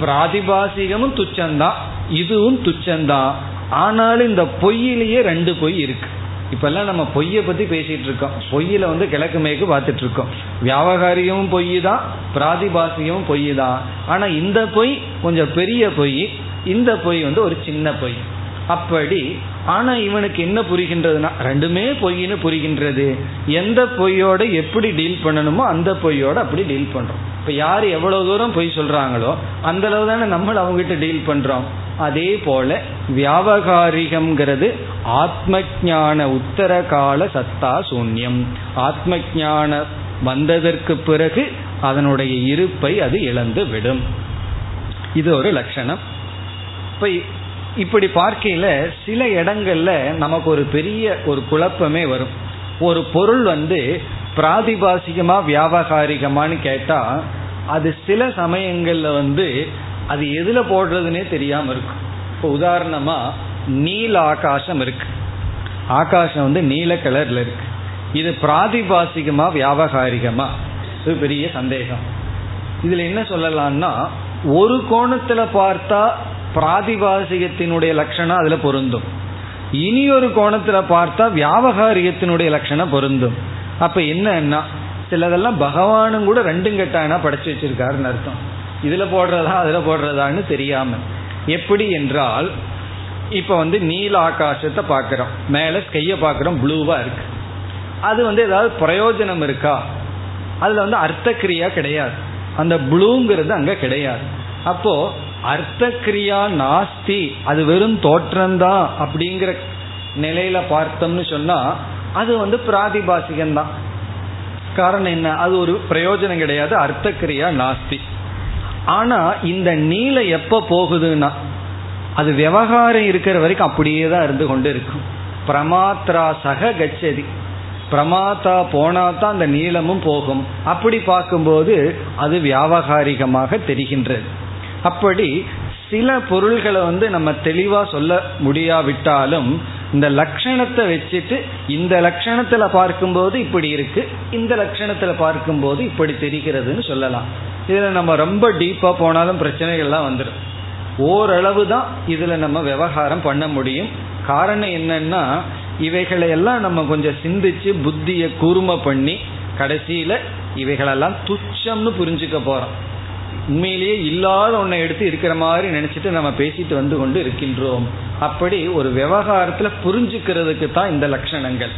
பிராதிபாசிகமும் துச்சம்தான் இதுவும் துச்சம்தான் ஆனாலும் இந்த பொய்யிலேயே ரெண்டு பொய் இருக்கு. இப்பெல்லாம் நம்ம பொய்யை பத்தி பேசிட்டு இருக்கோம் பொய்யில வந்து கிழக்கு மேற்கு பார்த்துட்டு இருக்கோம் வியாபகாரிகமும் பொய் தான் பிராதிபாசிகமும் பொய் தான் ஆனா இந்த பொய் கொஞ்சம் பெரிய பொய் இந்த பொய் வந்து ஒரு சின்ன பொய். அப்படி. ஆனா இவனுக்கு என்ன புரிகின்றதுன்னா ரெண்டுமே பொய்னு புரிகின்றது. எந்த பொய்யோட எப்படி டீல் பண்ணணுமோ அந்த பொய்யோட அப்படி டீல் பண்றோம். இப்ப யார் எவ்வளவு தூரம் பொய் சொல்றாங்களோ அந்த அளவு தானே நம்ம அவங்ககிட்ட டீல் பண்றோம். அதே போல வியாபகாரிகம்ங்கிறது ஆத்ம ஜான உத்தர கால சத்தா சூன்யம். ஆத்ம ஜான வந்ததற்கு பிறகு அதனுடைய இருப்பை அது இழந்து விடும் இது ஒரு லட்சணம். இப்ப இப்படி பார்க்கையில சில இடங்கள்ல நமக்கு ஒரு பெரிய ஒரு குழப்பமே வரும். ஒரு பொருள் வந்து பிராதிபாசிகமா வியாபகாரிகமானு கேட்டா அது சில சமயங்கள்ல வந்து அது எதுல போடுறதுனே தெரியாம இருக்கும் இப்போ உதாரணமா நீல ஆகாசம் இருக்கு. ஆகாசம் வந்து நீல கலர்ல இருக்கு. இது பிராதிபாசிகமா வியாபகாரிகமா? இது பெரிய சந்தேகம். இதுல என்ன சொல்லலாம்னா ஒரு கோணத்துல பார்த்தா பிராதிபாசிகத்தினுடைய லட்சணம் அதுல பொருந்தும். இனி ஒரு கோணத்துல பார்த்தா வியாபகாரியத்தினுடைய லட்சணம் பொருந்தும். அப்ப என்னன்னா சிலதெல்லாம் பகவானும் கூட ரெண்டும் கெட்டானா படைச்சு வச்சிருக்காருன்னு அர்த்தம். இதுல போடுறதா அதுல போடுறதான்னு தெரியாம. எப்படி என்றால் இப்ப வந்து நீல ஆகாசத்தை பார்க்கிறோம். மேல ஸ்கைய பார்க்குறோம் ப்ளூவா இருக்கு. அது வந்து ஏதாவது பிரயோஜனம் இருக்கா? அதுல வந்து அர்த்த கிரியா கிடையாது. அந்த ப்ளூங்கிறது அங்க கிடையாது. அப்போ அர்த்த கிரியா நாஸ்தி அது வெறும் தோற்றம்தான் அப்படிங்கிற நிலையில பார்த்தோம்னு சொன்னா அது வந்து பிராதிபாசிகம் தான் காரணம் என்ன? அது ஒரு பிரயோஜனம் கிடையாது அர்த்தக்கிரியா நாஸ்தி. ஆனா இந்த நீல எப்ப போகுதுன்னா அது விவகாரம் இருக்கிற வரைக்கும் அப்படியே தான் இருந்து கொண்டு இருக்கும். பிரமாத்ரா சக கச்சதி. பிரமாத்தா போனா தான் அந்த நீளமும் போகும். அப்படி பார்க்கும்போது அது வியாபகாரிகமாக தெரிகின்றது. அப்படி சில பொருள்களை வந்து நம்ம தெளிவா சொல்ல முடியாவிட்டாலும் இந்த லட்சணத்தை வச்சுட்டு இந்த லட்சணத்துல பார்க்கும்போது இப்படி இருக்கு இந்த லட்சணத்துல பார்க்கும்போது இப்படி தெரிகிறதுன்னு சொல்லலாம். இதுல நம்ம ரொம்ப டீப்பா போனாலும் பிரச்சனைகள்லாம் வந்துடும் ஓரளவு தான் இதுல நம்ம விவகாரம் பண்ண முடியும். காரணம் என்னன்னா இவைகளை எல்லாம் நம்ம கொஞ்சம் சிந்திச்சு புத்தியை கூர்மை பண்ணி கடைசியில இவைகளெல்லாம் துச்சம்னு புரிஞ்சுக்க போறோம். உண்மையிலேயே இல்லாத ஒன்றை எடுத்து இருக்கிற மாதிரி நினைச்சிட்டு நம்ம பேசிட்டு வந்து கொண்டு இருக்கின்றோம். அப்படி ஒரு விவகாரத்துல புரிஞ்சுக்கிறதுக்கு தான் இந்த லட்சணங்கள்.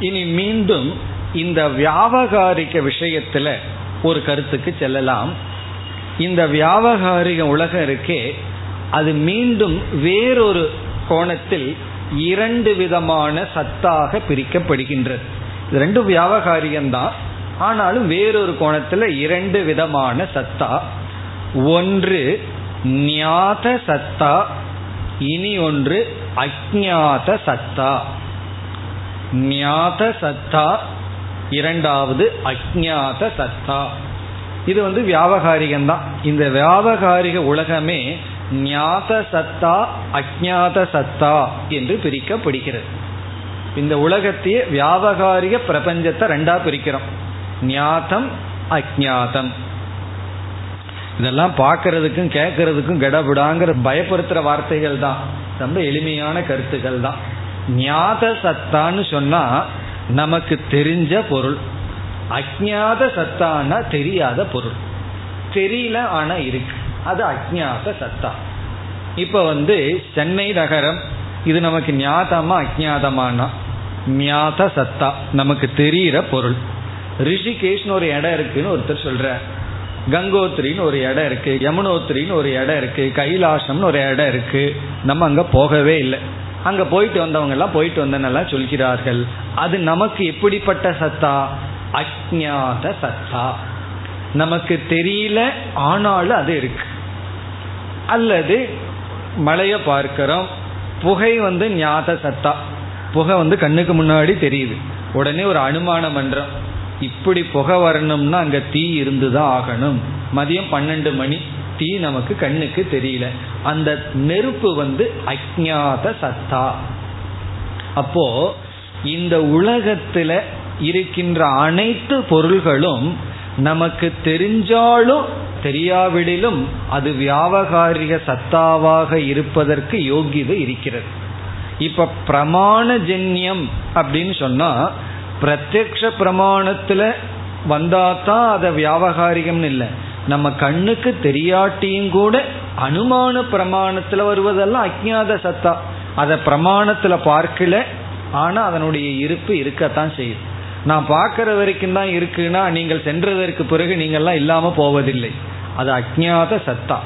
இனி மீண்டும் இந்த வியாபகாரிக விஷயத்துல ஒரு கருத்துக்கு செல்லலாம். இந்த வியாபகாரிக உலகம் இருக்கே அது மீண்டும் வேறொரு கோணத்தில் இரண்டு விதமான சத்தாக பிரிக்கப்படுகின்றது. இது ரெண்டும் வியாபகாரியம்தான் ஆனாலும் வேறொரு கோணத்தில் இரண்டு விதமான சத்தா. ஒன்று ஞாத சத்தா இனி ஒன்று அஜாத சத்தா. ஞாத சத்தா இரண்டாவது அஜாத சத்தா. இது வந்து வியாபகாரிகம்தான். இந்த வியாபகாரிக உலகமே ஞாத சத்தா அஜாத சத்தா என்று பிரிக்கப்படுகிறது. இந்த உலகத்தையே வியாபகாரிக பிரபஞ்சத்தை ரெண்டா பிரிக்கிறோம். ஞாதம் அஜாதம் இதெல்லாம் பார்க்கறதுக்கும் கேட்கறதுக்கும் கடபுடாங்கிற பயப்படுத்துற வார்த்தைகள் தான். ரொம்ப எளிமையான கருத்துக்கள் தான். ஞாத சத்தான்னு சொன்னா நமக்கு தெரிஞ்ச பொருள். அஜாத சத்தானா தெரியாத பொருள். தெரியல ஆனா இருக்கு. அது அஜாத சத்தா. இப்ப வந்து சென்னை நகரம் இது நமக்கு ஞாதமா அஜாதமானா ஞாத சத்தா. நமக்கு தெரிகிற பொருள். ரிஷிகேஷ்னு ஒரு இடம் இருக்குன்னு ஒருத்தர் சொல்ற கங்கோத்ரின்னு ஒரு இடம் இருக்கு. யமுனோத்ரின்னு ஒரு இடம் இருக்கு. கைலாசம்னு ஒரு இடம் இருக்கு. நம்ம அங்க போகவே இல்லை. அங்க போயிட்டு வந்தவங்க எல்லாம் போயிட்டு வந்தனெல்லாம் சொல்கிறார்கள். அது நமக்கு எப்படிப்பட்ட சத்தா? அஜாத சத்தா. நமக்கு தெரியல ஆனாலும் அது இருக்கு. அல்லது மலையை பார்க்கிறோம் புகை வந்து ஞாத சத்தா. புகை வந்து கண்ணுக்கு முன்னாடி தெரியுது. உடனே ஒரு அனுமானம் பண்றோம் இப்படி புகை வரணும்னா அங்கே தீ இருந்து தான் ஆகணும். மதியம் பன்னெண்டு மணி தீ நமக்கு கண்ணுக்கு தெரியல. அந்த நெருப்பு வந்து அஜாத சத்தா. அப்போ இந்த உலகத்துல இருக்கின்ற அனைத்து பொருள்களும் நமக்கு தெரிஞ்சாலும் தெரியாவிடிலும் அது வியாபகாரிக சத்தாவாக இருப்பதற்கு யோகியதை இருக்கிறது. இப்ப பிரமாணஜன்யம் அப்படின்னு சொன்னா பிரத்யக்ஷ பிரமாணத்துல வந்தாதான் அதை வியாபகாரிகம்னு இல்லை. நம்ம கண்ணுக்கு தெரியாட்டியும் கூட அனுமான பிரமாணத்துல வருவதெல்லாம் அஜாத சத்தா. அதை பிரமாணத்துல பார்க்கல ஆனா அதனுடைய இருப்பு இருக்கத்தான் செய்யுது நான் பார்க்கிற வரைக்கும் தான் இருக்குன்னா நீங்கள் சென்றதற்கு பிறகு நீங்கள்லாம் இல்லாம போவதில்லை. அது அஜாத சத்தா.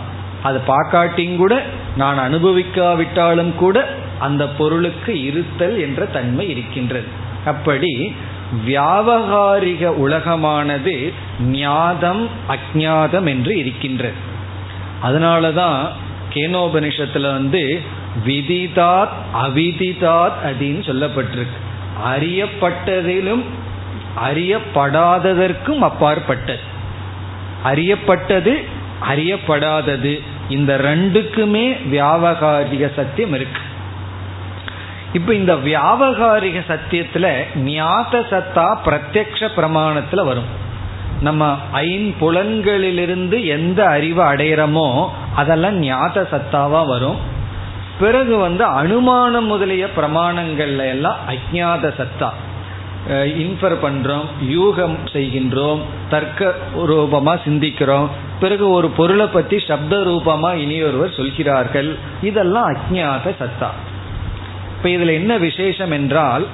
அது பார்க்காட்டியும் கூட நான் அனுபவிக்காவிட்டாலும் கூட அந்த பொருளுக்கு இருத்தல் என்ற தன்மை இருக்கின்றது. அப்படி வியாபகாரிக உலகமானது ஞாதம் அஜாதம் என்று இருக்கின்றது. அதனால தான் கேனோபனிஷத்தில் வந்து விதிதாத் அவிதிதாத் அப்படின்னு சொல்லப்பட்டிருக்கு. அறியப்பட்டதிலும் அறியப்படாததற்கும் அப்பாற்பட்டது. அறியப்பட்டது அறியப்படாதது. இந்த ரெண்டுக்குமே வியாபகாரிக சத்தியம் இருக்கு. இப்ப இந்த வியாபகாரிக சத்தியத்துல ஞாத சத்தா பிரத்யக்ஷ பிரமாணத்துல வரும். நம்ம ஐம்புலன்களிலிருந்து எந்த அறிவை அடையிறோமோ அதெல்லாம் ஞாத சத்தாவா வரும். பிறகு வந்து அனுமானம் முதலிய பிரமாணங்கள்ல எல்லாம் அஜாத சத்தா. இன்ஃபர் பண்றோம் யூகம் செய்கின்றோம் தர்க்க ரூபமா சிந்திக்கிறோம். பிறகு ஒரு பொருளை பத்தி சப்த ரூபமா இனியொருவர் சொல்கிறார்கள். இதெல்லாம் அஜாத சத்தா. இப்ப இதுல என்ன விசேஷம் என்றால்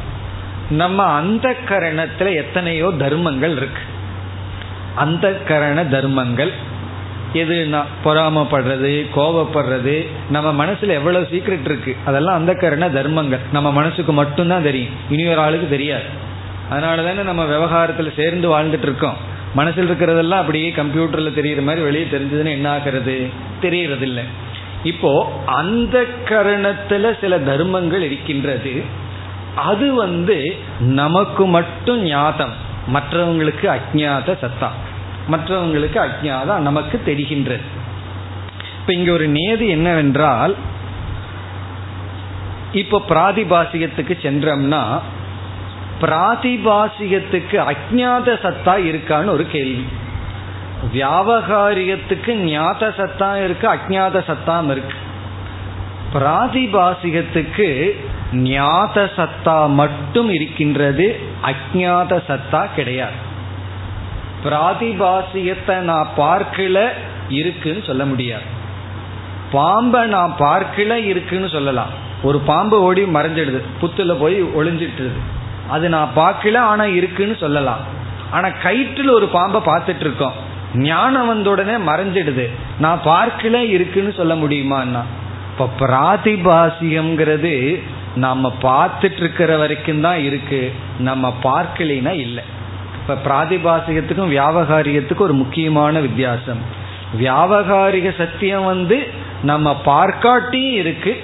நம்ம அந்த கரணத்துல எத்தனையோ தர்மங்கள் இருக்கு. அந்த கரண தர்மங்கள் எது பொறாமப்படுறது கோபப்படுறது நம்ம மனசுல எவ்வளவு சீக்ரெட் இருக்கு அதெல்லாம் அந்த கரண தர்மங்கள். நம்ம மனசுக்கு மட்டும்தான் தெரியும். இனி ஒரு ஆளுக்கு தெரியாது. அதனால தானே நம்ம விவகாரத்தில் சேர்ந்து வாழ்ந்துட்டு இருக்கோம். மனசில் இருக்கிறதெல்லாம் அப்படியே கம்ப்யூட்டர்ல தெரியுற மாதிரி வெளியே தெரிஞ்சதுன்னு என்ன ஆகிறது? தெரியறதில்லை. இப்போ அந்த கரணத்துல சில தர்மங்கள் இருக்கின்றது. அது வந்து நமக்கு மட்டும் ஞாதம். மற்றவங்களுக்கு அஜாத சத்தா. மற்றவங்களுக்கு அஜாதம் நமக்கு தெரிகின்றது. இப்ப இங்க ஒரு நேதி என்னவென்றால் இப்போ பிராதிபாசிகத்துக்கு சென்றோம்னா பிராதிபாசிகத்துக்கு அஜாத சத்தா இருக்கான்னு ஒரு கேள்வி. வியாபகாரியத்துக்கு ஞாத சத்தம் இருக்கு அஜாத சத்தாம் இருக்கு. பிராதிபாசிகத்துக்கு ஞாத சத்தா மட்டும் இருக்கின்றது அஜாத சத்தா கிடையாது. பிராதிபாசியத்தை நான் பார்க்கல இருக்குன்னு சொல்ல முடியாது. பாம்பை நான் பார்க்கல இருக்குன்னு சொல்லலாம். ஒரு பாம்பு ஓடி மறைஞ்சிடுது புத்துல போய் ஒளிஞ்சிட்டுது. அது நான் பார்க்கல ஆனா இருக்குன்னு சொல்லலாம். ஆனா கயிற்றுல ஒரு பாம்பை பார்த்துட்டு இருக்கோம். ஞானம் வந்த உடனே மறைஞ்சிடுது. நான் பார்க்கல இருக்குன்னு சொல்ல முடியுமான்னா? இப்ப பிராதிபாசியம்ங்கிறது நம்ம பார்த்துட்டு இருக்கிற வரைக்கும் தான் இருக்கு. நம்ம பார்க்கலைன்னா இல்லை. இப்ப பிராதிபாசிகத்துக்கும் வியாபகாரியத்துக்கும் ஒரு முக்கியமான வித்தியாசம். வியாபகாரிக சத்தியம் வந்து நம்ம பார்க்காட்டியும் இருக்கு.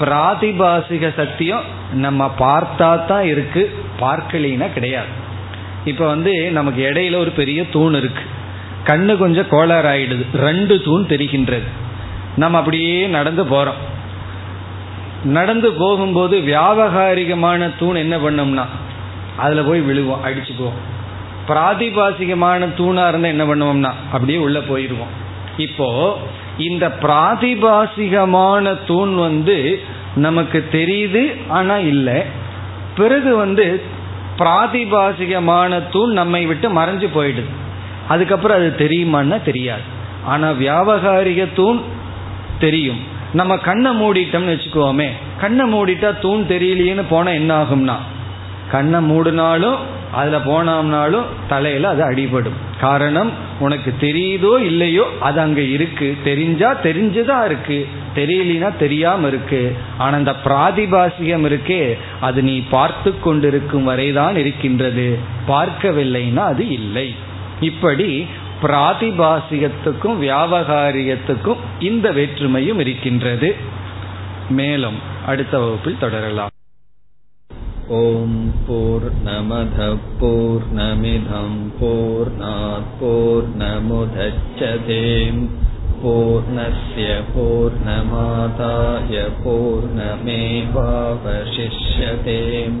பிராதிபாசிக சத்தியம் நம்ம பார்த்தா தான் இருக்கு. பார்க்கலினா கிடையாது. இப்போ வந்து நமக்கு இடையில ஒரு பெரிய தூண் இருக்கு. கண்ணு கொஞ்சம் கோளாறு ஆயிடுது ரெண்டு தூண் தெரிகின்றது. நம்ம அப்படியே நடந்து போறோம். நடந்து போகும்போது வியாபகாரிகமான தூண் என்ன பண்ணோம்னா அதில் போய் விழுவோம் அடிச்சுக்குவோம். பிராதிபாசிகமான தூணாக இருந்தால் என்ன பண்ணுவோம்னா அப்படியே உள்ளே போயிடுவோம் இப்போ இந்த பிராதிபாசிகமான தூண் வந்து நமக்கு தெரியுது ஆனால் இல்லை. பிறகு வந்து பிராதிபாசிகமான தூண் நம்மை விட்டு மறைஞ்சு போயிடுது. அதுக்கப்புறம் அது தெரியுமான்னா தெரியாது. ஆனால் வியாபகாரிக தூண் தெரியும். நம்ம கண்ணை மூடிட்டோம்னு வச்சுக்கோமே கண்ணை மூடிட்டா தூண் தெரியலையேன்னு போனால் என்ன ஆகும்னா கண்ணை மூடினாலும் அதில் போனோம்னாலும் தலையில் அது அடிபடும். காரணம் உனக்கு தெரியுதோ இல்லையோ அது அங்கே இருக்கு. தெரிஞ்சா தெரிஞ்சுதான் இருக்கு. தெரியலினா தெரியாம இருக்கு. ஆனால் அந்த பிராதிபாசிகம் இருக்கே அது நீ பார்த்து கொண்டிருக்கும் வரைதான் இருக்கின்றது. பார்க்கவில்லைன்னா அது இல்லை. இப்படி பிராதிபாசிகத்துக்கும் வியாபகாரியத்துக்கும் இந்த வேற்றுமையும் இருக்கின்றது. மேலும் அடுத்த வகுப்பில் தொடரலாம். ஓம் போர் நமத போர் நமிதம் போர் நாற்போர் நமுதச்சதேம் பூர்ணய பூர்ணமாதாய பூர்ணமேவாவசிஷ்யதேம்